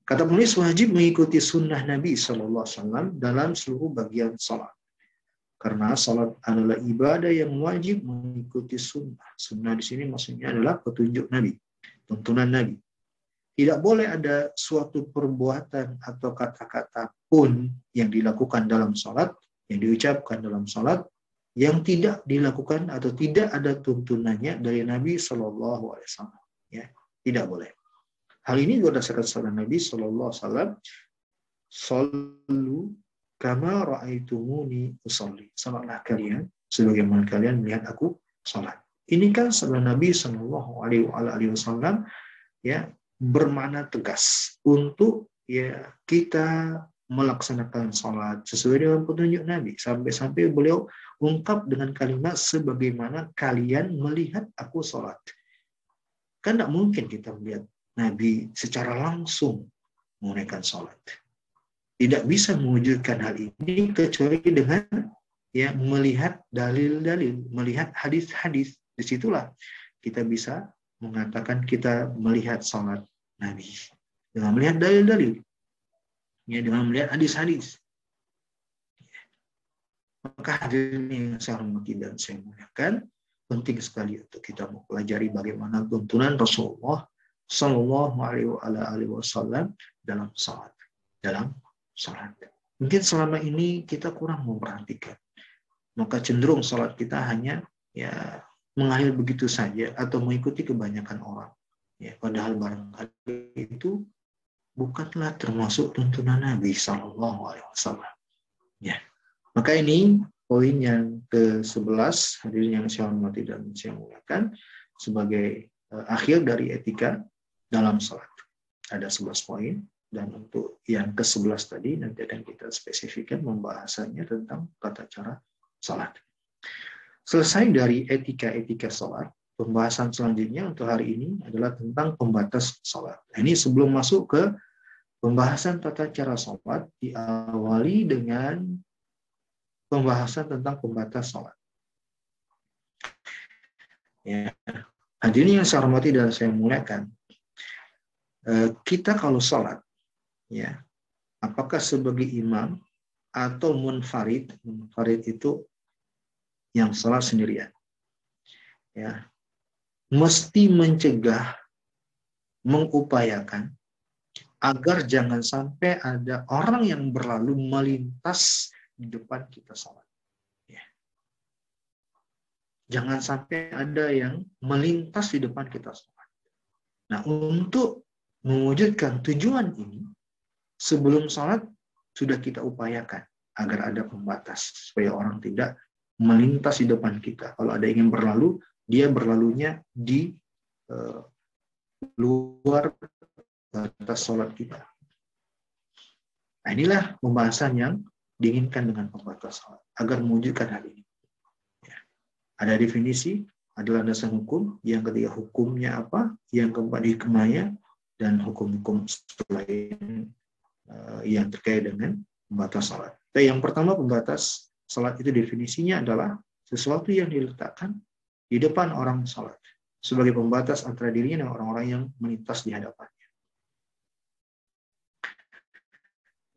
Kata penulis wajib mengikuti sunnah Nabi SAW dalam seluruh bagian sholat. Karena salat adalah ibadah yang wajib mengikuti sunnah. Sunnah di sini maksudnya adalah petunjuk Nabi, tuntunan Nabi. Tidak boleh ada suatu perbuatan atau kata-kata pun yang dilakukan dalam salat, yang diucapkan dalam salat, yang tidak dilakukan atau tidak ada tuntunannya dari Nabi Shallallahu Alaihi Wasallam. Ya, tidak boleh. Hal ini berdasarkan sabda Nabi Shallallahu Alaihi Wasallam. Solu Kama ra'aitumuni usolli. Salatlah kalian sebagaimana kalian melihat aku salat. Ini kan sabda Nabi Shallallahu alaihi wasallam ya bermakna tegas untuk ya kita melaksanakan salat sesuai dengan petunjuk Nabi sampai-sampai beliau ungkap dengan kalimat sebagaimana kalian melihat aku salat. Kan tidak mungkin kita melihat Nabi secara langsung menunaikan salat tidak bisa mewujudkan hal ini kecuali dengan ya melihat dalil-dalil, melihat hadis-hadis. Di situlah kita bisa mengatakan kita melihat salat Nabi dengan melihat dalil-dalil, ya dengan melihat hadis-hadis. Maka hadirin yang saya hormati dan saya muliakan, penting sekali untuk kita mempelajari bagaimana tuntunan Rasulullah Shallallahu Alaihi Wasallam dalam salat, dalam salat. Mungkin selama ini kita kurang memperhatikan. Maka cenderung salat kita hanya ya mengalir begitu saja atau mengikuti kebanyakan orang. Ya, padahal barangkali itu bukanlah termasuk tuntunan Nabi Shallallahu Alaihi Wasallam. Ya, maka ini poin yang ke-11 hadirin yang saya hormati dan saya muliakan sebagai uh, akhir dari etika dalam salat. Ada 11 poin. Dan untuk yang ke-11 tadi nanti akan kita spesifikkan pembahasannya tentang tata cara salat. Selesai dari etika-etika salat, pembahasan selanjutnya untuk hari ini adalah tentang pembatas salat. Nah, ini sebelum masuk ke pembahasan tata cara salat diawali dengan pembahasan tentang pembatas salat. Ya. Hadirin yang saya hormati dan saya muliakan, eh, kita kalau salat ya apakah sebagai imam atau munfarid munfarid itu yang salat sendirian ya mesti mencegah mengupayakan agar jangan sampai ada orang yang berlalu melintas di depan kita sholat. Ya. Jangan sampai ada yang melintas di depan kita sholat. Nah, untuk mewujudkan tujuan ini, sebelum sholat sudah kita upayakan agar ada pembatas supaya orang tidak melintas di depan kita. Kalau ada ingin berlalu, dia berlalunya di uh, luar batas sholat kita. Nah, inilah pembahasan yang diinginkan dengan pembatas sholat agar mewujudkan hal ini. Ya. Ada definisi, ada landasan hukum, yang ketiga hukumnya apa, yang keempat hikmahnya, dan hukum-hukum selain uh, yang terkait dengan pembatas sholat. Nah, yang pertama pembatas sholat itu definisinya adalah sesuatu yang diletakkan di depan orang sholat sebagai pembatas antara dirinya dan orang-orang yang melintas di hadapan.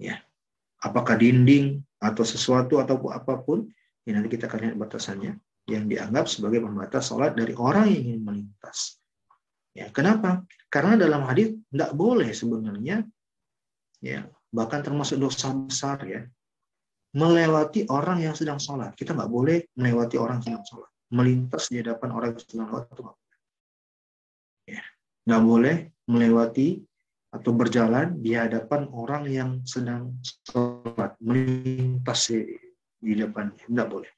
ya apakah dinding atau sesuatu atau apa pun ya nanti kita akan lihat batasannya yang dianggap sebagai pembatas sholat dari orang yang ingin melintas. Ya kenapa? Karena dalam hadis tidak boleh sebenarnya ya bahkan termasuk dosa besar ya melewati orang yang sedang sholat. Kita nggak boleh melewati orang yang sedang sholat. Melintas di hadapan orang yang sedang sholat itu ya nggak boleh melewati atau berjalan di hadapan orang yang sedang sholat melintas di, depannya tidak boleh.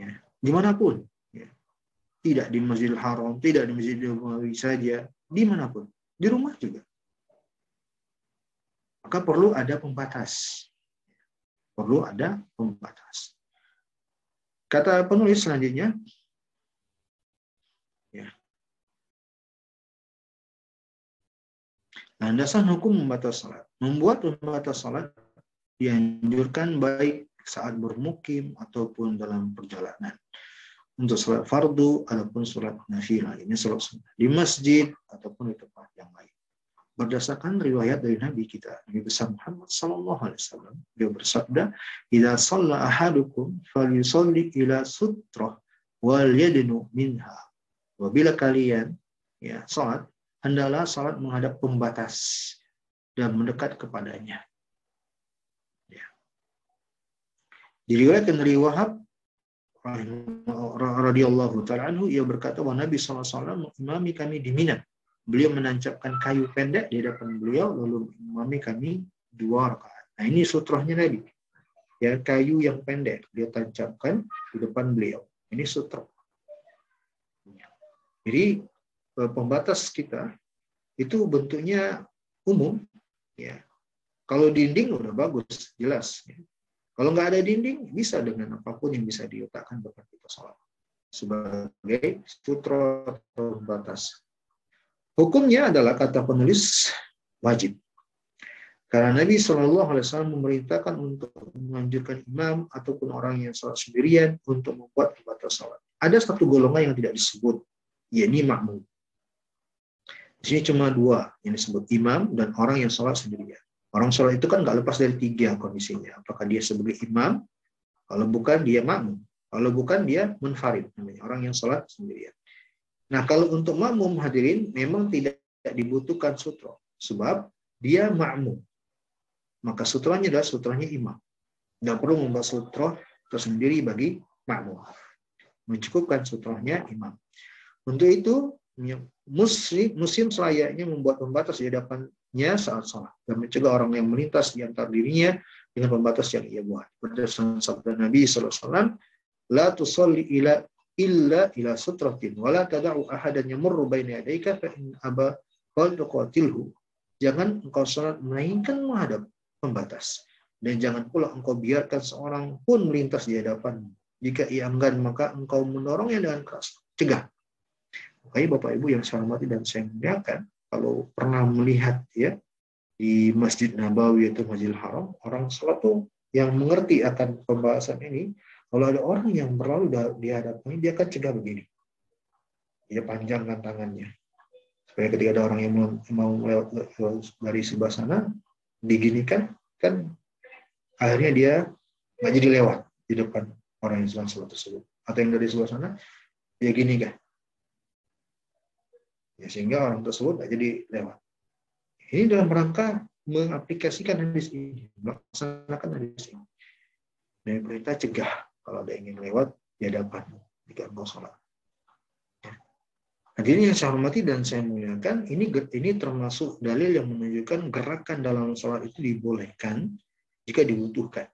Ya di mana pun ya. tidak di masjidil haram tidak di masjidil nabawi saja di mana pun. Di rumah juga. Maka perlu ada pembatas. Perlu ada pembatas. Kata penulis selanjutnya Landasan hukum membatas salat. Membuat membatas salat dianjurkan baik saat bermukim ataupun dalam perjalanan. Untuk salat fardu ataupun salat nafilah. Ini salat sunnah. Di masjid ataupun di tempat yang lain. Berdasarkan riwayat dari Nabi kita, Nabi besar Muhammad Sallallahu Alaihi Wasallam, dia bersabda, "Jika salla ahadukum, falyusalli ila sutrah wal yadnu minha." Wabila kalian ya salat hendaklah salat menghadap pembatas dan mendekat kepadanya. Ya. Diriwayatkan dari Wahab radhiyallahu taala anhu ia berkata bahwa Nabi SAW imami kami di Mina. Beliau menancapkan kayu pendek di hadapan beliau lalu imami kami dua rakaat. Nah ini sutrahnya Nabi. Ya kayu yang pendek dia tancapkan di depan beliau. Ini sutra. Jadi Eh, pembatas kita itu bentuknya umum ya kalau dinding udah bagus jelas ya. kalau nggak ada dinding bisa dengan apa pun yang bisa diletakkan tempat kita sholat sebagai sutra pembatas hukumnya adalah kata penulis wajib karena Nabi Shallallahu Alaihi Wasallam memerintahkan untuk menganjurkan imam ataupun orang yang sholat sendirian untuk membuat pembatas sholat. Ada satu golongan yang tidak disebut, yakni makmum. Di sini cuma dua yang disebut imam dan orang yang sholat sendirian. Orang sholat itu kan nggak lepas dari tiga kondisinya. Apakah dia sebagai imam, kalau bukan dia makmum. Kalau bukan dia munfarid, namanya orang yang sholat sendirian. Nah kalau untuk makmum hadirin memang tidak dibutuhkan sutra. Sebab dia makmum. Maka sutranya adalah sutranya imam. Tidak perlu membuat sutra tersendiri bagi makmum. Mencukupkan sutranya imam. Untuk itu muslim muslim selayaknya membuat pembatas di hadapannya saat sholat dan mencegah orang yang melintas di antara dirinya dengan pembatas yang ia buat. Berdasarkan sabda Nabi SAW, La tusalli ila illa ila sutratin wa la tada'u ahadan yamurru baina yadayka fa in aba qal tuqatilhu. Jangan engkau salat melainkan menghadap pembatas dan jangan pula engkau biarkan seorang pun melintas di hadapan. Jika ia enggan maka engkau mendorongnya dengan keras. Cegah Makanya Bapak Ibu yang saya hormati dan saya muliakan, kalau pernah melihat ya di Masjid Nabawi atau Masjidil Haram, orang tuh yang mengerti akan pembahasan ini, kalau ada orang yang berlalu di hadapan dia akan cegah begini. Dia panjangkan tangannya. Supaya ketika ada orang yang mau lewat dari sebelah sana, diginikan, kan akhirnya dia nggak jadi lewat di depan orang yang sedang tersebut. Atau yang dari sebelah sana, dia gini kan, ya, sehingga orang tersebut tidak jadi lewat Ini dalam rangka mengaplikasikan hadis ini, melaksanakan hadis ini. Dan perintah cegah kalau ada ingin lewat di jika engkau sholat. Hadirin yang saya hormati dan saya muliakan, ini ini termasuk dalil yang menunjukkan gerakan dalam sholat itu dibolehkan jika dibutuhkan.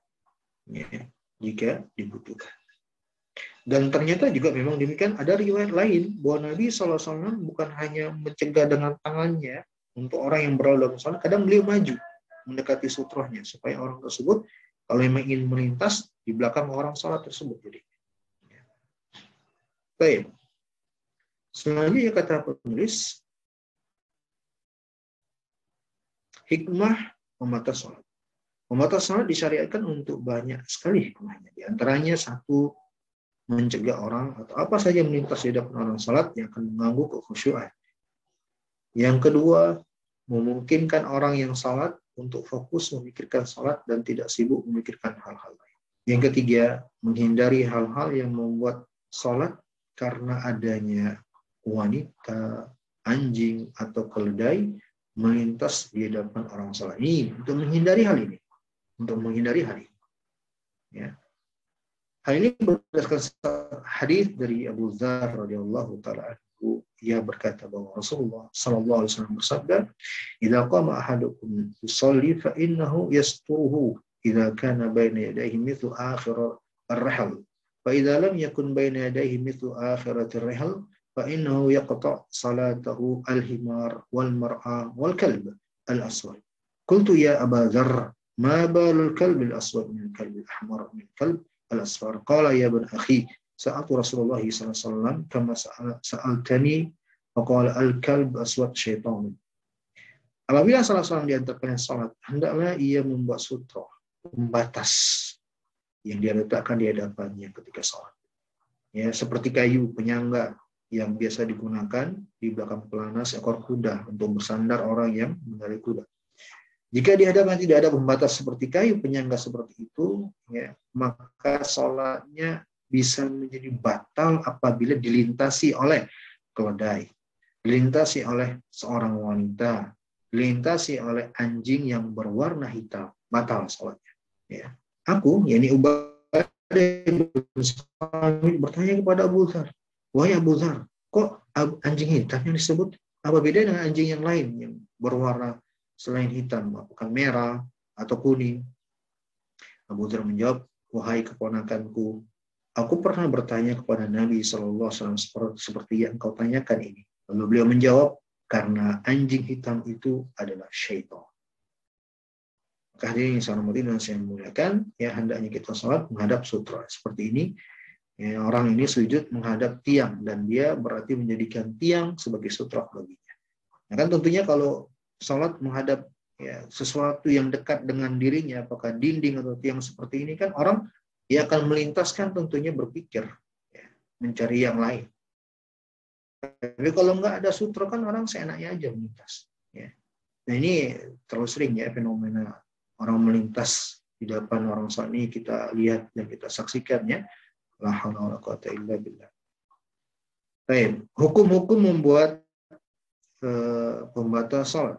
Ya, jika dibutuhkan. Dan ternyata juga memang demikian ada riwayat lain bahwa Nabi SAW bukan hanya mencegah dengan tangannya untuk orang yang berada dalam sholat, kadang beliau maju mendekati sutrohnya supaya orang tersebut kalau memang ingin melintas di belakang orang sholat tersebut. Jadi, baik. Selanjutnya kata penulis, hikmah membatas sholat. Membatas sholat disyariatkan untuk banyak sekali hikmahnya. Di antaranya satu, mencegah orang atau apa saja melintas di depan orang sholat yang akan mengganggu kekhusyuan. Yang kedua, memungkinkan orang yang sholat untuk fokus memikirkan sholat dan tidak sibuk memikirkan hal-hal lain. Yang ketiga, menghindari hal-hal yang membuat sholat karena adanya wanita, anjing, atau keledai melintas di depan orang salah. Ini untuk menghindari hal ini. Untuk menghindari hal ini. Ya. Hal ini berdasarkan hadis dari Abu Dzar radhiyallahu taala anhu ia berkata bahwa Rasulullah sallallahu alaihi wasallam bersabda, "Idza qama ahadukum yusalli fa innahu yasturuhu idza kana baina yadayhi mithlu akhir ar-rahl fa idza lam yakun baina yadayhi mithlu akhirat ar-rahl fa innahu yaqta' salatahu al-himar wal mar'a wal kalb al-aswad." Qultu ya Aba Dzar, "Ma balu al-kalb al-aswad min al-kalb al-ahmar min kalb?" al-asfar. Qala ya bin akhi, sa'atu Rasulullah SAW kama sa'altani wa al-kalb aswad syaitan. Apabila salah seorang di antara kalian salat, hendaklah ia membuat sutra, pembatas yang dia letakkan di hadapannya ketika salat. Ya, seperti kayu penyangga yang biasa digunakan di belakang pelana seekor kuda untuk bersandar orang yang menarik kuda. Jika di hadapan tidak ada pembatas seperti kayu penyangga seperti itu, ya, maka sholatnya bisa menjadi batal apabila dilintasi oleh keledai, dilintasi oleh seorang wanita, dilintasi oleh anjing yang berwarna hitam, batal sholatnya. Ya. Aku, yakni Ubadah bertanya kepada Abu Dhar, Wahai Abu Dhar, kok anjing hitam yang disebut? Apa beda dengan anjing yang lain yang berwarna selain hitam, apakah merah atau kuning? Abu Dhar menjawab, wahai keponakanku, aku pernah bertanya kepada Nabi Shallallahu Alaihi Wasallam seperti yang kau tanyakan ini. Lalu beliau menjawab, karena anjing hitam itu adalah syaitan. Kehadiran yang saya dan saya muliakan, ya hendaknya kita sholat menghadap sutra seperti ini Ya, orang ini sujud menghadap tiang dan dia berarti menjadikan tiang sebagai sutra baginya. Nah, kan tentunya kalau sholat menghadap ya, sesuatu yang dekat dengan dirinya, apakah dinding atau tiang seperti ini kan orang dia akan melintaskan tentunya berpikir ya, mencari yang lain. Tapi kalau nggak ada sutra kan orang seenaknya aja melintas. Ya. Nah ini terlalu sering ya fenomena orang melintas di depan orang saat ini kita lihat dan kita saksikan ya La. Baik, hukum-hukum membuat uh, pembatas salat.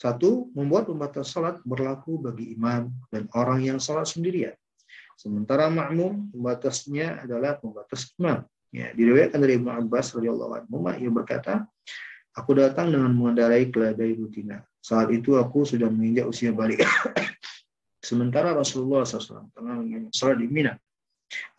Satu, membuat pembatas salat berlaku bagi imam dan orang yang salat sendirian. Sementara makmum pembatasnya adalah pembatas imam. Ya, diriwayatkan dari Ibnu Abbas radhiyallahu anhu ia berkata, Aku datang dengan mengendarai keledai rutina. Saat itu aku sudah menginjak usia balik. <coughs> Sementara Rasulullah SAW tengah salat di Mina.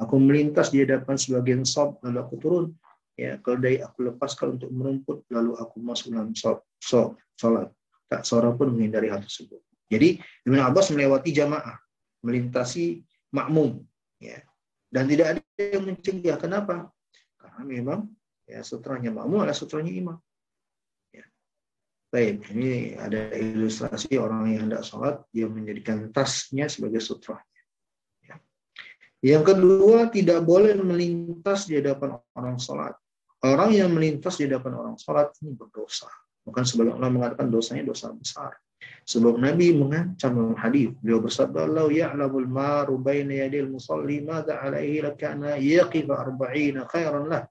Aku melintas di hadapan sebagian sob, lalu aku turun. Ya, keledai aku lepaskan untuk merumput, lalu aku masuk dalam sob, sob, sholat. Tak seorang pun menghindari hal tersebut. Jadi Ibn Abbas melewati jamaah, melintasi makmum, ya. Dan tidak ada yang mencegah. Kenapa? Karena memang ya sutranya makmum adalah sutranya imam. Ya. Baik, ini ada ilustrasi orang yang hendak sholat, dia menjadikan tasnya sebagai sutra. Yang kedua, tidak boleh melintas di hadapan orang sholat. Orang yang melintas di hadapan orang sholat ini berdosa. Bukan sebagian orang mengatakan dosanya dosa besar. Sebab Nabi mengancam dalam hadis. Beliau bersabda, "Lau ya'lamul maru baina yadil musalli madza alaihi lakana yaqif arba'ina khairan lah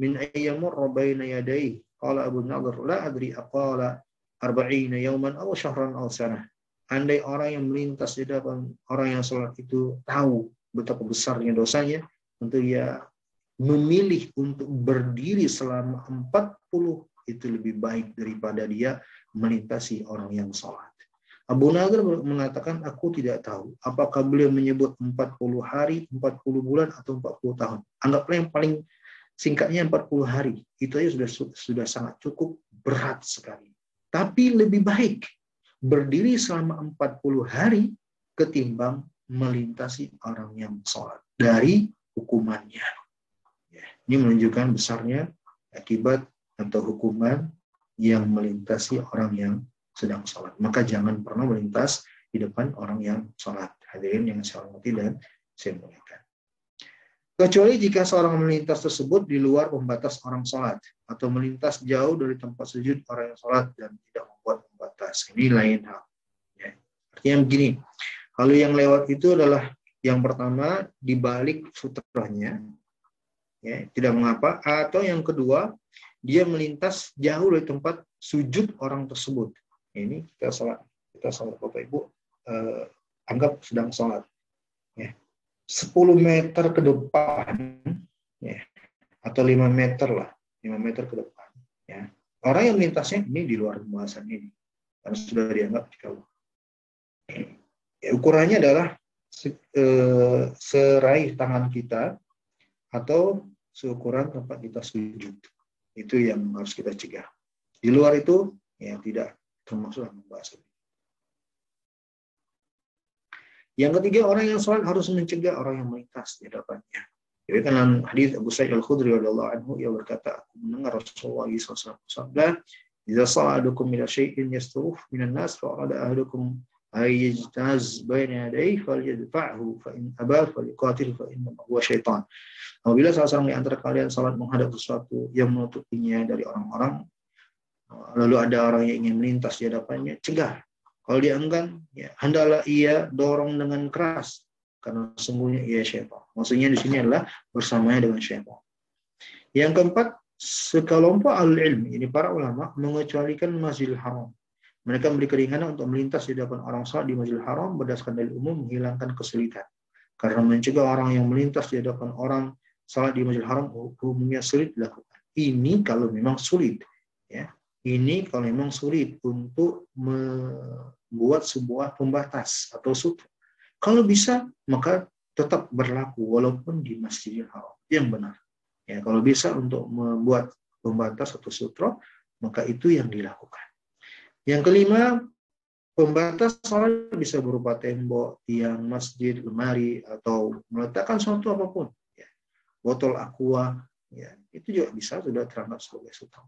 min ayyamur baina yadayhi." Qala Abu Nadir, "La adri aqala arba'ina yauman aw syahran aw sanah. Andai orang yang melintas di depan orang yang sholat itu tahu betapa besarnya dosanya, tentu ia memilih untuk berdiri selama 40 itu lebih baik daripada dia melintasi orang yang sholat. Abu Nadir mengatakan, aku tidak tahu apakah beliau menyebut 40 hari, 40 bulan, atau 40 tahun. Anggaplah yang paling singkatnya 40 hari. Itu aja sudah sudah sangat cukup berat sekali. Tapi lebih baik berdiri selama 40 hari ketimbang melintasi orang yang sholat dari hukumannya. Ya, ini menunjukkan besarnya akibat atau hukuman yang melintasi orang yang sedang sholat. Maka jangan pernah melintas di depan orang yang sholat. Hadirin yang saya hormati dan saya muliakan. Kecuali jika seorang melintas tersebut di luar pembatas orang sholat atau melintas jauh dari tempat sujud orang yang sholat dan tidak membuat pembatas. Ini lain hal. Ya. Artinya begini, kalau yang lewat itu adalah yang pertama dibalik sutranya, ya, tidak mengapa. Atau yang kedua, dia melintas jauh dari tempat sujud orang tersebut. Ini kita sholat, kita sholat Bapak Ibu eh, anggap sedang sholat. Ya. 10 meter ke depan, ya, atau 5 meter lah, 5 meter ke depan. Ya. Orang yang melintasnya ini di luar pembahasan ini, karena sudah dianggap jauh. Ya, ukurannya adalah eh, seraih tangan kita atau seukuran tempat kita sujud. Itu yang harus kita cegah. Di luar itu ya tidak termasuk dalam bahasa ini. Yang ketiga, orang yang sholat harus mencegah orang yang melintas di hadapannya. Jadi kan hadis Abu Sa'id Al-Khudri radhiyallahu anhu ia berkata, aku mendengar Rasulullah SAW bersabda, "Jika sa'adukum ila syai'in yasturuf minan nas fa arada ahadukum syaitan." Apabila salah seorang di antara kalian salat menghadap sesuatu yang menutupinya dari orang-orang, lalu ada orang yang ingin melintas di hadapannya, cegah. Kalau dia enggan, ya, hendaklah ia dorong dengan keras, karena sungguhnya ia syaitan. Maksudnya di sini adalah bersamanya dengan syaitan. Yang keempat, sekelompok al ilmi, ini para ulama, mengecualikan Masjidil Haram. Mereka memberi keringanan untuk melintas di depan orang salat di Masjidil Haram berdasarkan dalil umum menghilangkan kesulitan. Karena mencegah orang yang melintas di hadapan orang salat di Masjidil Haram umumnya sulit dilakukan. Ini kalau memang sulit, ya. Ini kalau memang sulit untuk membuat sebuah pembatas atau sutra. Kalau bisa, maka tetap berlaku walaupun di Masjidil Haram yang benar. Ya, kalau bisa untuk membuat pembatas atau sutra, maka itu yang dilakukan. Yang kelima, pembatas sholat bisa berupa tembok, tiang masjid, lemari, atau meletakkan sesuatu apa pun botol aqua, ya, itu juga bisa sudah teranggap sebagai sutra.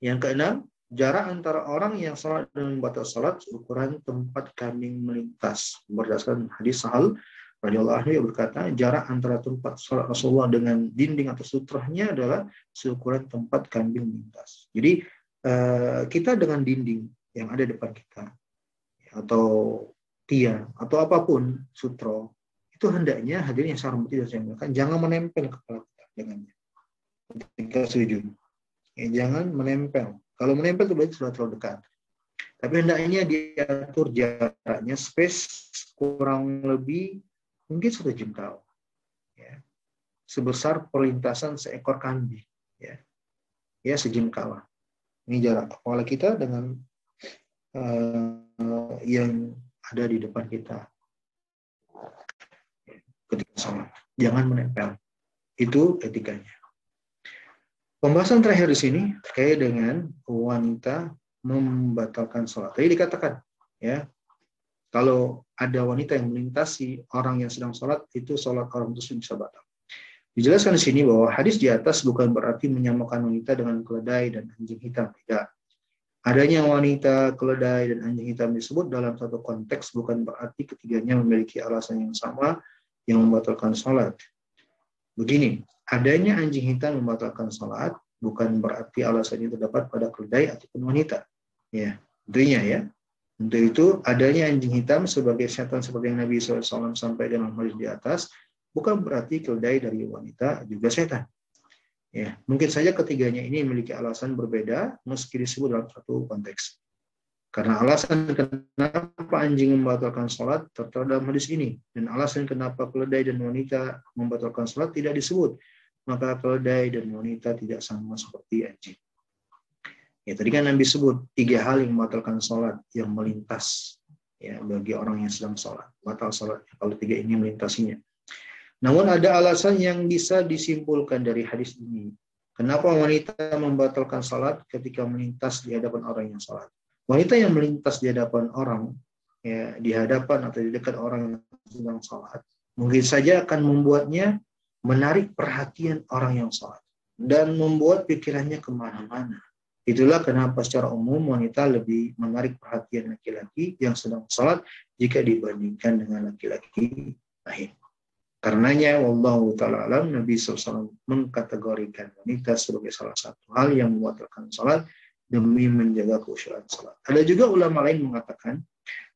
Yang keenam, jarak antara orang yang salat dan batas salat ukuran tempat kambing melintas. Berdasarkan hadis Sahal anhu yang berkata, jarak antara tempat salat Rasulullah dengan dinding atau sutrahnya adalah seukuran tempat kambing melintas. Jadi eh, kita dengan dinding yang ada depan kita atau tiang atau apa pun sutro itu hendaknya hadirin yang saya dan saya muliakan jangan menempel kepala kita dengannya ketika sujud. Ya, jangan menempel. Kalau menempel itu berarti sudah terlalu dekat. Tapi hendaknya diatur jaraknya space kurang lebih mungkin satu jengkal. Ya. Sebesar perlintasan seekor kambing. Ya, ya sejengkal. Ini jarak kepala kita dengan uh, yang ada di depan kita ketika sholat. Jangan menempel. Itu etikanya. Pembahasan terakhir di sini terkait dengan wanita membatalkan sholat. Tadi dikatakan, ya, kalau ada wanita yang melintasi orang yang sedang sholat, itu sholat orang tersebut bisa batal. Dijelaskan di sini bahwa hadis di atas bukan berarti menyamakan wanita dengan keledai dan anjing hitam. Tidak. Adanya wanita, keledai, dan anjing hitam disebut dalam satu konteks bukan berarti ketiganya memiliki alasan yang sama yang membatalkan sholat. Begini, adanya anjing hitam membatalkan sholat bukan berarti alasannya terdapat pada keledai ataupun wanita. Ya, intinya ya. Untuk itu, adanya anjing hitam sebagai setan seperti yang Nabi SAW sampai dalam hadis di atas, bukan berarti keledai dari wanita juga setan. Ya, mungkin saja ketiganya ini memiliki alasan berbeda meski disebut dalam satu konteks. Karena alasan kenapa anjing membatalkan sholat tertera dalam hadis ini. Dan alasan kenapa keledai dan wanita membatalkan sholat tidak disebut. Maka keledai dan wanita tidak sama seperti anjing. Ya, tadi kan Nabi sebut tiga hal yang membatalkan sholat yang melintas ya bagi orang yang sedang sholat. Batal sholat kalau tiga ini melintasinya. Namun ada alasan yang bisa disimpulkan dari hadis ini. Kenapa wanita membatalkan sholat ketika melintas di hadapan orang yang sholat? Wanita yang melintas di hadapan orang, ya di hadapan atau di dekat orang yang sedang sholat, mungkin saja akan membuatnya menarik perhatian orang yang sholat dan membuat pikirannya ke mana-mana. Itulah kenapa secara umum wanita lebih menarik perhatian laki-laki yang sedang sholat jika dibandingkan dengan laki-laki lain. Karenanya, Wallahu ta'ala alam, Nabi SAW mengkategorikan wanita sebagai salah satu hal yang membatalkan salat demi menjaga khusyuan salat. Ada juga ulama lain mengatakan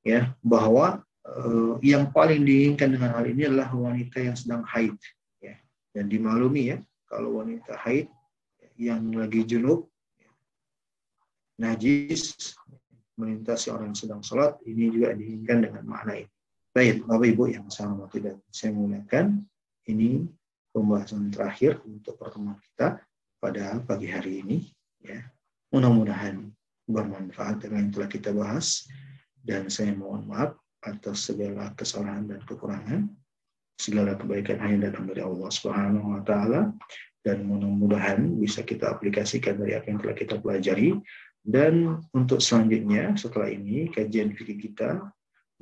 ya bahwa uh, yang paling diinginkan dengan hal ini adalah wanita yang sedang haid ya dan dimaklumi ya kalau wanita haid yang lagi junub ya, najis melintasi orang yang sedang sholat ini juga diinginkan dengan makna ini. Baik, Bapak Ibu yang saya hormati dan saya muliakan, ini pembahasan terakhir untuk pertemuan kita pada pagi hari ini. Ya, mudah-mudahan bermanfaat dengan yang telah kita bahas dan saya mohon maaf atas segala kesalahan dan kekurangan. Segala kebaikan hanya datang dari Allah Subhanahu wa taala dan mudah-mudahan bisa kita aplikasikan dari apa yang telah kita pelajari dan untuk selanjutnya setelah ini kajian fikih kita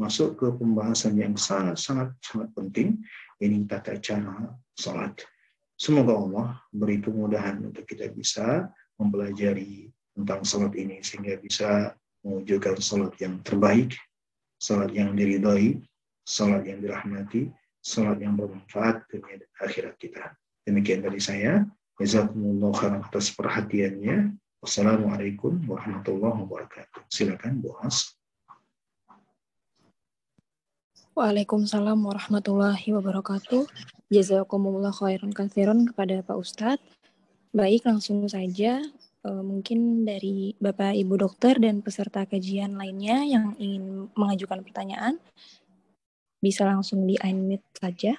masuk ke pembahasan yang sangat-sangat sangat penting, ini tata cara salat. Semoga Allah beri kemudahan untuk kita bisa mempelajari tentang salat ini sehingga bisa mewujudkan salat yang terbaik, salat yang diridhoi, salat yang dirahmati, salat yang bermanfaat dunia dan akhirat kita. Demikian dari saya. Jazakumullah khairan atas perhatiannya. Wassalamualaikum warahmatullahi wabarakatuh. Silakan, Bos. Waalaikumsalam warahmatullahi wabarakatuh. Jazakumullah khairan katsiran kepada Pak Ustadz. Baik, langsung saja uh, mungkin dari Bapak Ibu dokter dan peserta kajian lainnya yang ingin mengajukan pertanyaan bisa langsung di unmute saja.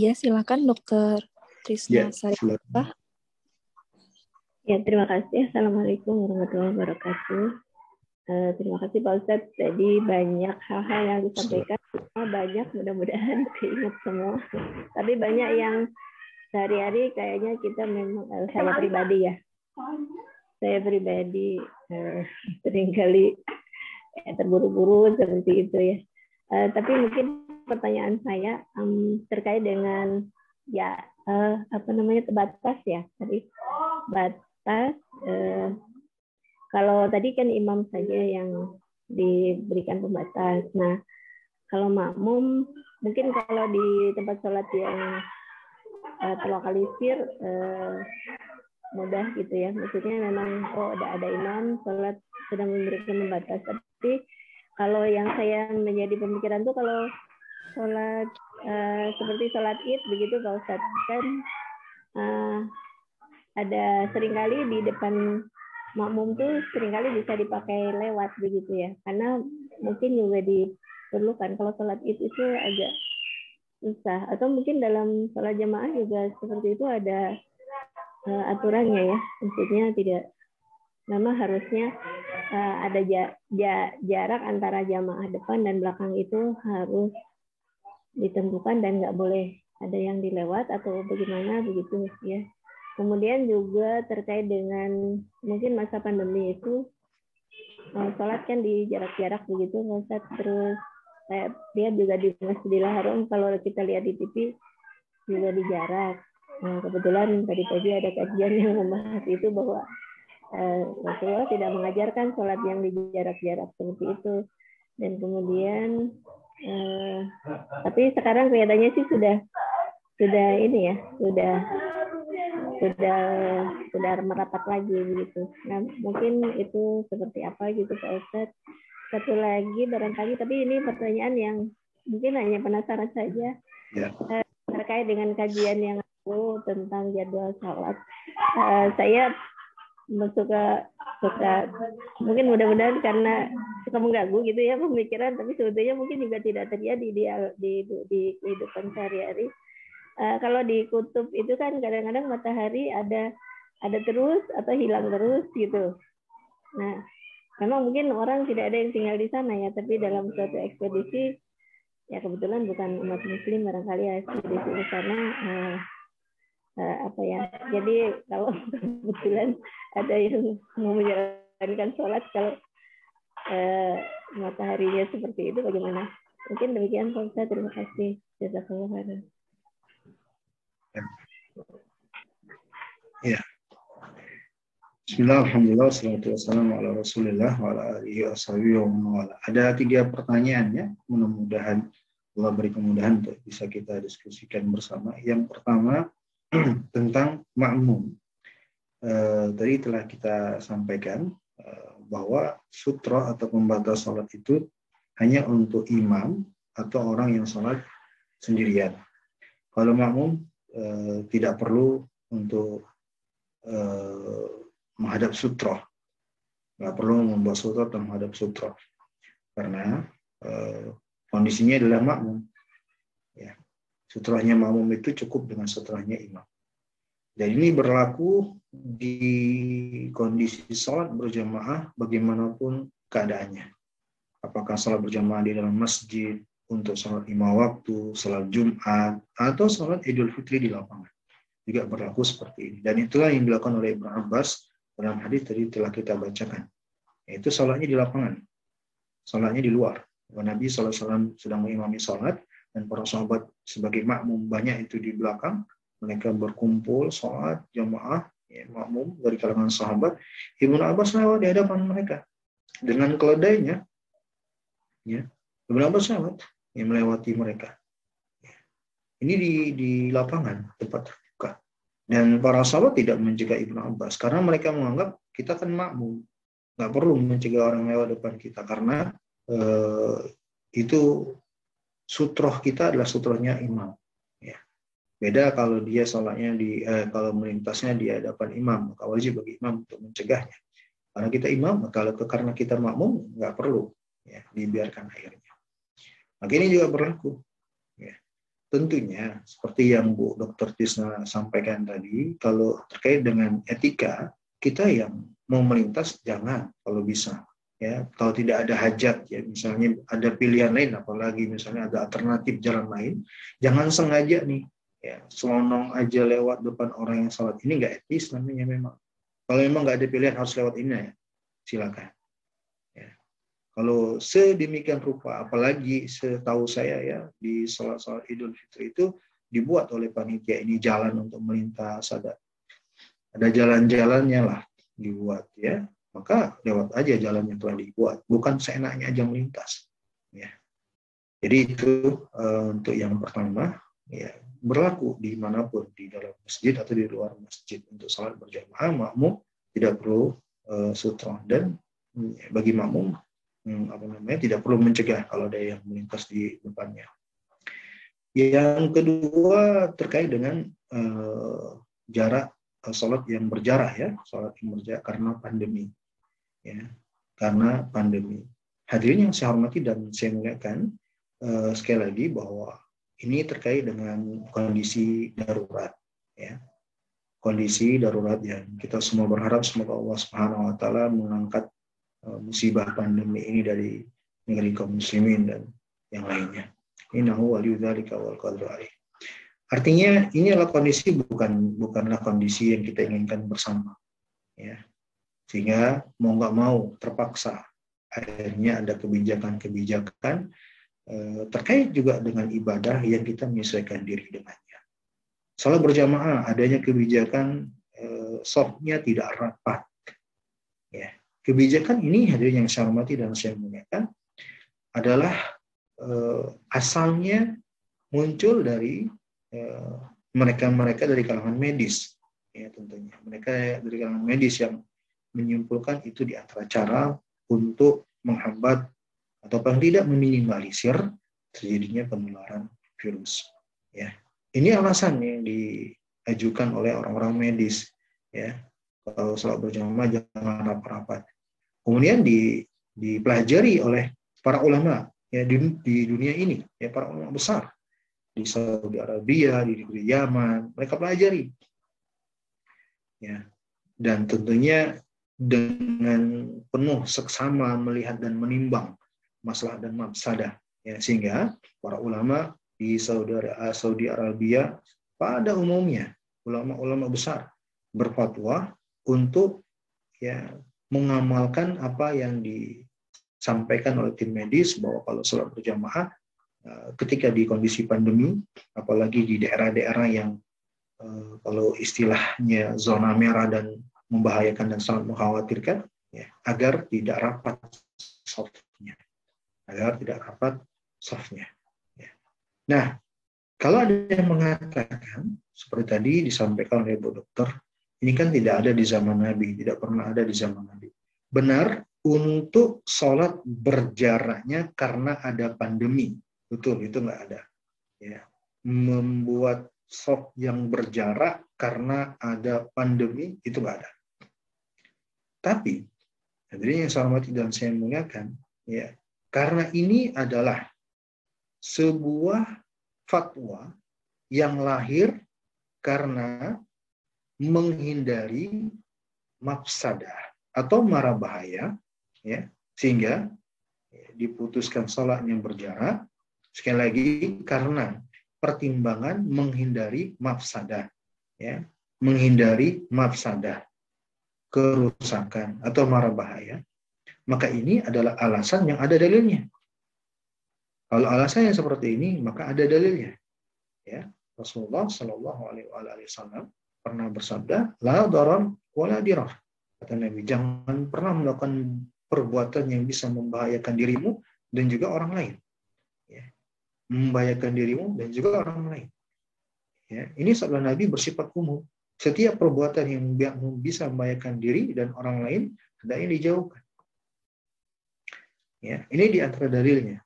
Iya, silakan Dokter Trisna ya, Ya, terima kasih. Assalamualaikum warahmatullahi wabarakatuh. Uh, terima kasih Pak Ustadz. Jadi banyak hal-hal yang disampaikan. Semua banyak, mudah-mudahan <laughs> keinget semua. Tapi banyak yang sehari-hari kayaknya kita memang, uh, saya pribadi ya. Saya pribadi uh, <laughs> sering kali ya, terburu-buru seperti itu ya. Uh, tapi mungkin pertanyaan saya um, terkait dengan ya uh, apa namanya batas ya tadi batas uh, kalau tadi kan imam saja yang diberikan pembatas. Nah kalau makmum mungkin kalau di tempat sholat yang uh, terlokalisir uh, mudah gitu ya. Maksudnya memang oh ada ada imam sholat sedang memberikan pembatas. Tapi kalau yang saya menjadi pemikiran tuh kalau sholat uh, seperti sholat id begitu Pak Ustadz. Kan uh, ada sering kali di depan makmum tuh sering kali bisa dipakai lewat begitu ya. Karena mungkin juga diperlukan. Kalau sholat id itu agak susah. Atau mungkin dalam sholat jamaah juga seperti itu ada uh, aturannya ya. Maksudnya tidak memang harusnya uh, ada ja, ja, jarak antara jamaah depan dan belakang itu harus ditentukan dan nggak boleh ada yang dilewat atau bagaimana begitu ya. Kemudian juga terkait dengan mungkin masa pandemi itu eh, sholat kan di jarak-jarak begitu Ustaz terus saya lihat juga di Masjidil Haram kalau kita lihat di TV juga di jarak. Nah, kebetulan tadi pagi ada kajian yang membahas itu bahwa eh, Rasulullah tidak mengajarkan sholat yang di jarak-jarak seperti itu. Dan kemudian, eh, tapi sekarang kelihatannya sih sudah sudah ini ya, sudah sudah sudah merapat lagi begitu. Nah, mungkin itu seperti apa gitu Pak Ustadz. Satu lagi barangkali, tapi ini pertanyaan yang mungkin hanya penasaran saja. Ya. Eh, terkait dengan kajian yang aku tentang jadwal sholat. Uh, saya suka suka mungkin mudah-mudahan karena suka mengganggu gitu ya pemikiran tapi sebetulnya mungkin juga tidak terjadi di di di kehidupan sehari-hari. Uh, kalau di kutub itu kan kadang-kadang matahari ada ada terus atau hilang terus gitu. Nah memang mungkin orang tidak ada yang tinggal di sana ya tapi dalam suatu ekspedisi ya kebetulan bukan umat muslim barangkali ya ekspedisi di sana uh, uh, apa ya jadi kalau <laughs> kebetulan ada yang mau menjalankan sholat kalau uh, mataharinya seperti itu bagaimana? Mungkin demikian Pak terima kasih. Jazakallah khairan. Ya. Bismillah, Alhamdulillah, salatu wassalamu ala rasulillah wa ala alihi wa Ada tiga pertanyaan ya, mudah-mudahan Allah beri kemudahan untuk bisa kita diskusikan bersama. Yang pertama, <clears throat> tentang makmum. Uh, tadi telah kita sampaikan uh, bahwa sutra atau pembatas sholat itu hanya untuk imam atau orang yang sholat sendirian. Kalau makmum uh, tidak perlu untuk menghadap sutra, nggak perlu membuat sutra atau menghadap sutra, karena kondisinya adalah makmum. Sutranya makmum itu cukup dengan sutranya imam. Dan ini berlaku di kondisi sholat berjamaah bagaimanapun keadaannya. Apakah sholat berjamaah di dalam masjid, untuk sholat lima waktu, sholat Jumat, atau sholat Idul Fitri di lapangan. Juga berlaku seperti ini. Dan itulah yang dilakukan oleh Ibn Abbas dalam hadis tadi telah kita bacakan. Yaitu sholatnya di lapangan. Sholatnya di luar. Nabi SAW sedang mengimami sholat, dan para sahabat sebagai makmum banyak itu di belakang. Mereka berkumpul sholat jamaah ya, makmum dari kalangan sahabat. Ibnu Abbas lewat di hadapan mereka. Dengan keledainya ya Ibnu Abbas lewat yang melewati mereka. Ini di di lapangan tempat terbuka. Dan para sahabat tidak mencegah Ibnu Abbas. Karena mereka menganggap kita kan makmum. Nggak perlu mencegah orang lewat depan kita. Karena eh, itu sutroh kita adalah sutrohnya imam. Ya. Beda kalau dia sholatnya di eh, kalau melintasnya di hadapan imam, maka wajib bagi imam untuk mencegahnya. Karena kita imam, kalau karena kita makmum nggak perlu ya, dibiarkan airnya. Maka ini juga berlaku. Ya. Tentunya seperti yang Bu Dr. Tisna sampaikan tadi, kalau terkait dengan etika, kita yang mau melintas jangan kalau bisa ya kalau tidak ada hajat ya misalnya ada pilihan lain apalagi misalnya ada alternatif jalan lain jangan sengaja nih ya selonong aja lewat depan orang yang salat ini nggak etis namanya memang. Kalau memang nggak ada pilihan harus lewat ini ya silakan. Ya. Kalau sedemikian rupa apalagi setahu saya ya di salat-salat Idul Fitri itu dibuat oleh panitia ini jalan untuk melintas ada ada jalan-jalannya lah dibuat ya maka lewat aja jalan yang telah dibuat, bukan seenaknya aja melintas. Ya. Jadi itu uh, untuk yang pertama, ya berlaku di mana pun di dalam masjid atau di luar masjid untuk salat berjamaah makmum tidak perlu uh, sutra dan ya, bagi makmum hmm, apa namanya tidak perlu mencegah kalau ada yang melintas di depannya. Yang kedua terkait dengan uh, jarak sholat yang berjarak ya, sholat yang berjarak karena pandemi ya karena pandemi. Hadirin yang saya hormati dan saya muliakan uh, sekali lagi bahwa ini terkait dengan kondisi darurat ya. Kondisi darurat yang kita semua berharap semoga Allah Subhanahu wa taala mengangkat uh, musibah pandemi ini dari negeri kaum muslimin dan yang lainnya. Innahu waliyudzalika wal Artinya ini adalah kondisi bukan bukanlah kondisi yang kita inginkan bersama. Ya, sehingga mau nggak mau terpaksa akhirnya ada kebijakan-kebijakan eh, terkait juga dengan ibadah yang kita menyesuaikan diri dengannya. Salat berjamaah adanya kebijakan eh, softnya tidak rapat. Ya, kebijakan ini hadirin yang saya hormati dan saya muliakan adalah eh, asalnya muncul dari mereka-mereka dari kalangan medis ya tentunya mereka dari kalangan medis yang menyimpulkan itu di antara cara untuk menghambat atau paling tidak meminimalisir terjadinya penularan virus. Ya. Ini alasan yang diajukan oleh orang-orang medis ya. Kalau sholat berjamaah jangan rapat-rapat. Kemudian di, dipelajari oleh para ulama ya di, di dunia ini ya para ulama besar. Di Saudi Arabia di negeri Yaman mereka pelajari. Ya. Dan tentunya dengan penuh seksama melihat dan menimbang masalah dan mafsadah ya sehingga para ulama di Saudi Saudi Arabia pada umumnya ulama-ulama besar berfatwa untuk ya mengamalkan apa yang disampaikan oleh tim medis bahwa kalau sholat berjamaah eh, ketika di kondisi pandemi apalagi di daerah-daerah yang Eh, kalau istilahnya zona merah dan membahayakan dan sangat mengkhawatirkan, ya, agar tidak rapat softnya, agar tidak rapat softnya. Ya. Nah, kalau ada yang mengatakan seperti tadi disampaikan oleh Bu Dokter, ini kan tidak ada di zaman Nabi, tidak pernah ada di zaman Nabi. Benar untuk sholat berjaraknya karena ada pandemi, betul itu nggak ada. Ya, membuat soft yang berjarak karena ada pandemi itu nggak ada. Tapi hadirin yang saya hormati dan saya muliakan, ya karena ini adalah sebuah fatwa yang lahir karena menghindari mafsadah atau mara bahaya, ya sehingga diputuskan sholat yang berjarak. Sekali lagi karena pertimbangan menghindari mafsadah ya menghindari mafsadah kerusakan atau mara bahaya maka ini adalah alasan yang ada dalilnya kalau alasan yang seperti ini maka ada dalilnya ya Rasulullah Shallallahu Alaihi Wasallam pernah bersabda la darar wala dirah kata Nabi jangan pernah melakukan perbuatan yang bisa membahayakan dirimu dan juga orang lain membahayakan dirimu dan juga orang lain. Ya, ini sabda Nabi bersifat umum. Setiap perbuatan yang bisa membahayakan diri dan orang lain hendaknya dijauhkan. Ya, ini di antara dalilnya.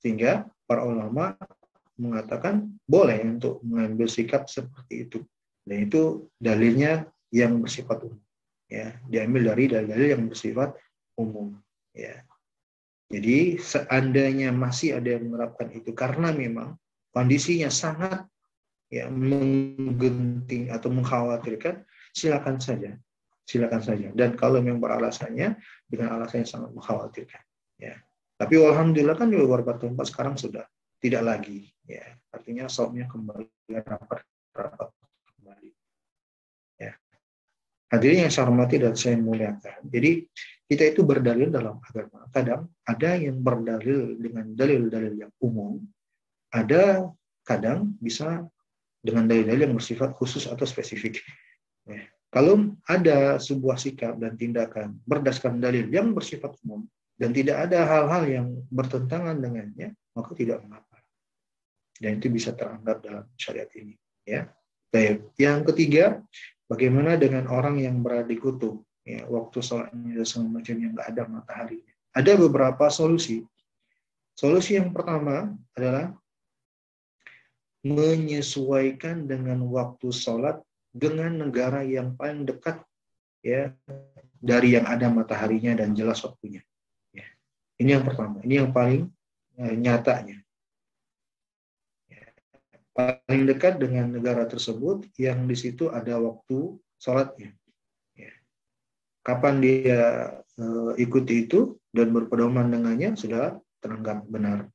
Sehingga para ulama mengatakan boleh untuk mengambil sikap seperti itu. Dan itu dalilnya yang bersifat umum. Ya, diambil dari dalil yang bersifat umum. Ya, jadi seandainya masih ada yang menerapkan itu karena memang kondisinya sangat ya menggenting atau mengkhawatirkan, silakan saja, silakan saja. Dan kalau memang beralasannya dengan alasan yang sangat mengkhawatirkan, ya. Tapi alhamdulillah kan di beberapa tempat sekarang sudah tidak lagi, ya. Artinya sopnya kembali rapat rapat kembali. Ya. Hadirin yang saya hormati dan saya muliakan. Jadi kita itu berdalil dalam agama. Kadang ada yang berdalil dengan dalil-dalil yang umum, ada kadang bisa dengan dalil-dalil yang bersifat khusus atau spesifik. Ya. Kalau ada sebuah sikap dan tindakan berdasarkan dalil yang bersifat umum dan tidak ada hal-hal yang bertentangan dengannya, maka tidak mengapa. Dan itu bisa teranggap dalam syariat ini. Ya. Baik. Yang ketiga, bagaimana dengan orang yang berada di kutub? ya, waktu sholatnya dan segala macamnya nggak ada matahari. Ada beberapa solusi. Solusi yang pertama adalah menyesuaikan dengan waktu sholat dengan negara yang paling dekat ya dari yang ada mataharinya dan jelas waktunya. Ya. Ini yang pertama. Ini yang paling eh, nyatanya. Ya. Paling dekat dengan negara tersebut yang di situ ada waktu sholatnya kapan dia uh, ikuti itu dan berpedoman dengannya sudah teranggap benar.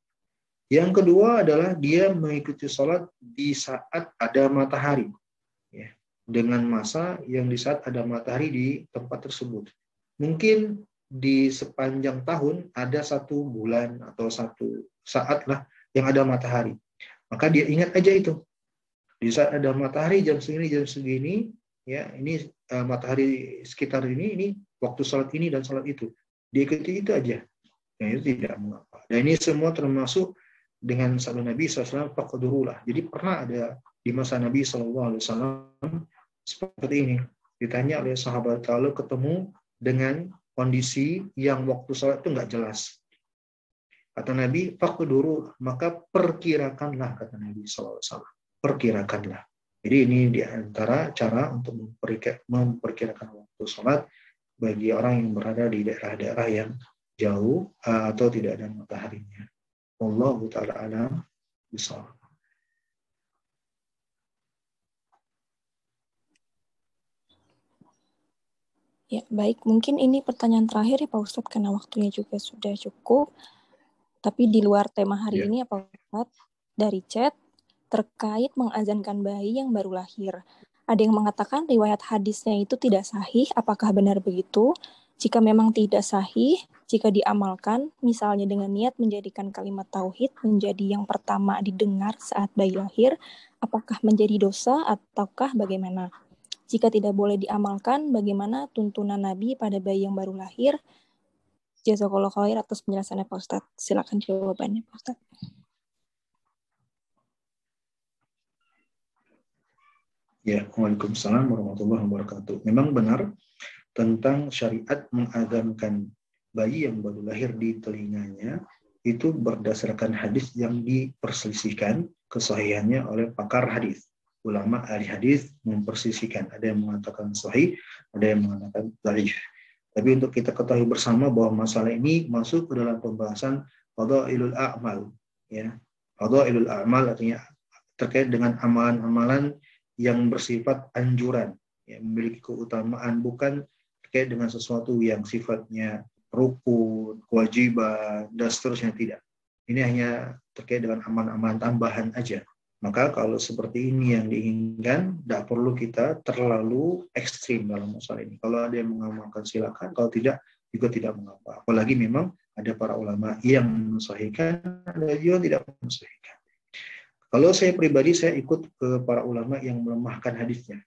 Yang kedua adalah dia mengikuti sholat di saat ada matahari, ya, dengan masa yang di saat ada matahari di tempat tersebut. Mungkin di sepanjang tahun ada satu bulan atau satu saat lah yang ada matahari. Maka dia ingat aja itu. Di saat ada matahari jam segini jam segini ya ini uh, matahari sekitar ini ini waktu salat ini dan salat itu. Diikuti itu aja. Dan itu tidak mengapa. Dan ini semua termasuk dengan sabda Nabi SAW faqdurulah. Jadi pernah ada di masa Nabi SAW seperti ini. Ditanya oleh sahabat kalau ketemu dengan kondisi yang waktu sholat itu nggak jelas. Kata Nabi, dulu maka perkirakanlah, kata Nabi SAW. Perkirakanlah. Jadi ini di antara cara untuk memperkirakan waktu sholat bagi orang yang berada di daerah-daerah yang jauh eh, atau tidak ada mataharinya. Allah Ta'ala alam bisa. Ya, baik. Mungkin ini pertanyaan terakhir ya Pak Ustadz, karena waktunya juga sudah cukup. Tapi di luar tema hari ya. ini ya Pak Ustadz, dari chat terkait mengazankan bayi yang baru lahir. Ada yang mengatakan riwayat hadisnya itu tidak sahih, apakah benar begitu? Jika memang tidak sahih, jika diamalkan, misalnya dengan niat menjadikan kalimat tauhid menjadi yang pertama didengar saat bayi lahir, apakah menjadi dosa ataukah bagaimana? Jika tidak boleh diamalkan, bagaimana tuntunan Nabi pada bayi yang baru lahir? Jazakallah khair atas penjelasannya Pak Ustadz. Silakan jawabannya Pak Ustadz. Ya, Waalaikumsalam warahmatullahi wabarakatuh. Memang benar tentang syariat mengadamkan bayi yang baru lahir di telinganya itu berdasarkan hadis yang diperselisihkan kesahihannya oleh pakar hadis. Ulama ahli hadis mempersisikan. Ada yang mengatakan sahih, ada yang mengatakan dhaif. Tapi untuk kita ketahui bersama bahwa masalah ini masuk ke dalam pembahasan fadailul a'mal ya. Fadailul a'mal artinya terkait dengan amalan-amalan yang bersifat anjuran, ya, memiliki keutamaan bukan terkait dengan sesuatu yang sifatnya rukun, kewajiban, dan seterusnya tidak. Ini hanya terkait dengan amalan-amalan tambahan aja. Maka kalau seperti ini yang diinginkan, tidak perlu kita terlalu ekstrim dalam masalah ini. Kalau ada yang mengamalkan silakan, kalau tidak juga tidak mengapa. Apalagi memang ada para ulama yang mensahihkan, ada juga tidak mensahihkan. Kalau saya pribadi, saya ikut ke para ulama yang melemahkan hadisnya.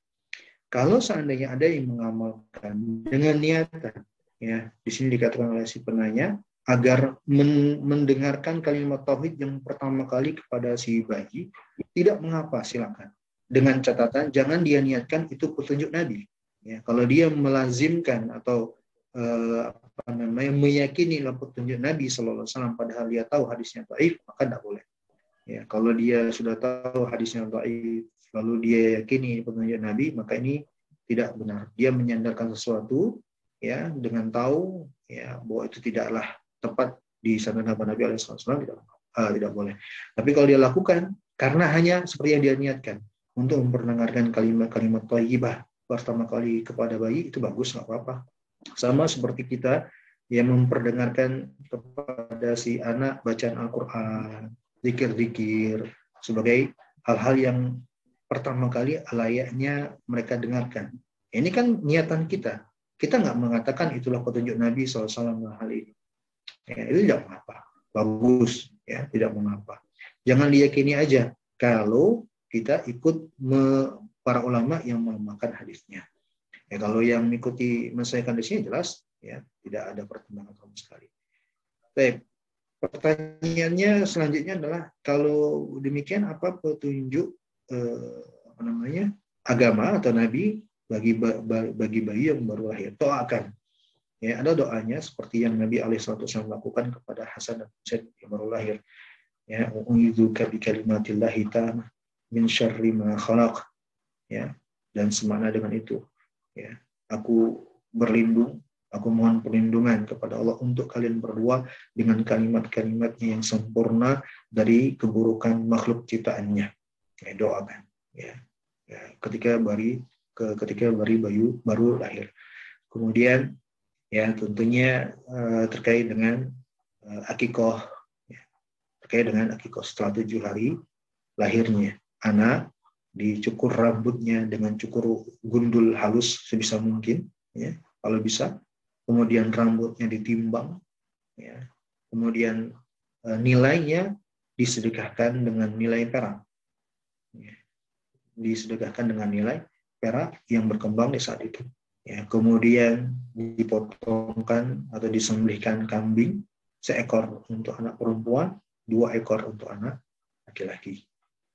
Kalau seandainya ada yang mengamalkan dengan niatan, ya di sini dikatakan oleh si penanya, agar men mendengarkan kalimat tauhid yang pertama kali kepada si bayi tidak mengapa silakan. Dengan catatan jangan dia niatkan itu petunjuk Nabi. Ya kalau dia melazimkan atau eh, apa namanya meyakini dalam petunjuk Nabi Wasallam padahal dia tahu hadisnya taif maka tidak boleh. Ya kalau dia sudah tahu hadisnya taif lalu dia yakini petunjuk Nabi maka ini tidak benar. Dia menyandarkan sesuatu ya dengan tahu ya bahwa itu tidaklah tepat di sana Nabi Nabi Alaihissalam tidak uh, tidak boleh. Tapi kalau dia lakukan karena hanya seperti yang dia niatkan untuk memperdengarkan kalimat-kalimat thayyibah pertama kali kepada bayi itu bagus nggak apa-apa. Sama seperti kita yang memperdengarkan kepada si anak bacaan Al-Quran, zikir-zikir sebagai hal-hal yang pertama kali layaknya mereka dengarkan. Ini kan niatan kita. Kita nggak mengatakan itulah petunjuk Nabi SAW hal ini. Ya, itu tidak mengapa. Bagus, ya, tidak mengapa. Jangan diyakini aja kalau kita ikut me, para ulama yang melemahkan hadisnya. Ya, kalau yang mengikuti menyesuaikan di sini jelas ya tidak ada pertimbangan sama sekali. Baik, pertanyaannya selanjutnya adalah kalau demikian apa petunjuk eh, apa namanya agama atau nabi bagi bagi bayi yang baru lahir? Doakan Ya, ada doanya seperti yang Nabi Alaihissalam lakukan kepada Hasan dan Husain yang baru lahir. Ya, uidzuka bi kalimatillahi tamah min syarri ma khalaq. Ya, dan semana dengan itu. Ya, aku berlindung, aku mohon perlindungan kepada Allah untuk kalian berdua dengan kalimat-kalimatnya yang sempurna dari keburukan makhluk ciptaannya. Ya, doakan. Ya, ya ketika bari ke ketika bari bayu baru lahir. Kemudian ya tentunya uh, terkait dengan uh, akikoh ya, terkait dengan akikoh setelah tujuh hari lahirnya anak dicukur rambutnya dengan cukur gundul halus sebisa mungkin ya kalau bisa kemudian rambutnya ditimbang ya kemudian eh, nilainya disedekahkan dengan nilai perak. Ya. Disedekahkan dengan nilai perak yang berkembang di saat itu. Ya, kemudian dipotongkan atau disembelihkan kambing seekor untuk anak perempuan, dua ekor untuk anak laki-laki,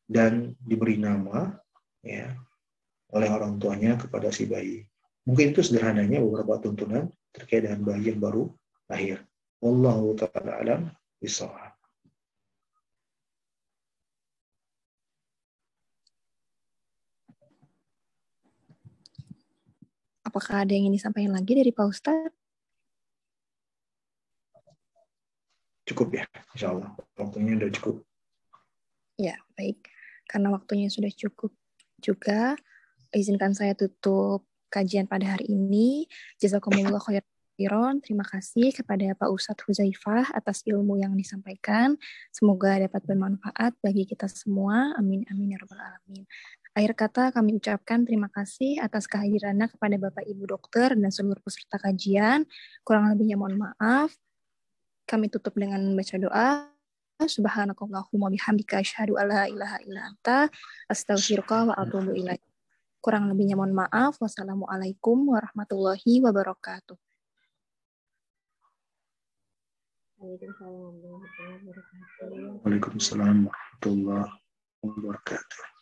dan diberi nama ya oleh orang tuanya kepada si bayi. Mungkin itu sederhananya beberapa tuntunan terkait dengan bayi yang baru lahir. Wallahu taala alam bisawab. Apakah ada yang ingin disampaikan lagi dari Pak Ustadz? Cukup ya, insya Allah. Waktunya sudah cukup. Ya, baik. Karena waktunya sudah cukup juga, izinkan saya tutup kajian pada hari ini. Jazakumullah khairan. Terima kasih kepada Pak Ustadz Huzaifah atas ilmu yang disampaikan. Semoga dapat bermanfaat bagi kita semua. Amin, amin, ya rabbal alamin. Akhir kata kami ucapkan terima kasih atas kehadirannya kepada Bapak Ibu dokter dan seluruh peserta kajian. Kurang lebihnya mohon maaf. Kami tutup dengan membaca doa. Subhanakallahumma bihamdika asyhadu alla ilaha illa anta astaghfiruka wa atubu ilaik. Kurang lebihnya mohon maaf. Wassalamualaikum warahmatullahi wabarakatuh. Waalaikumsalam warahmatullahi wabarakatuh.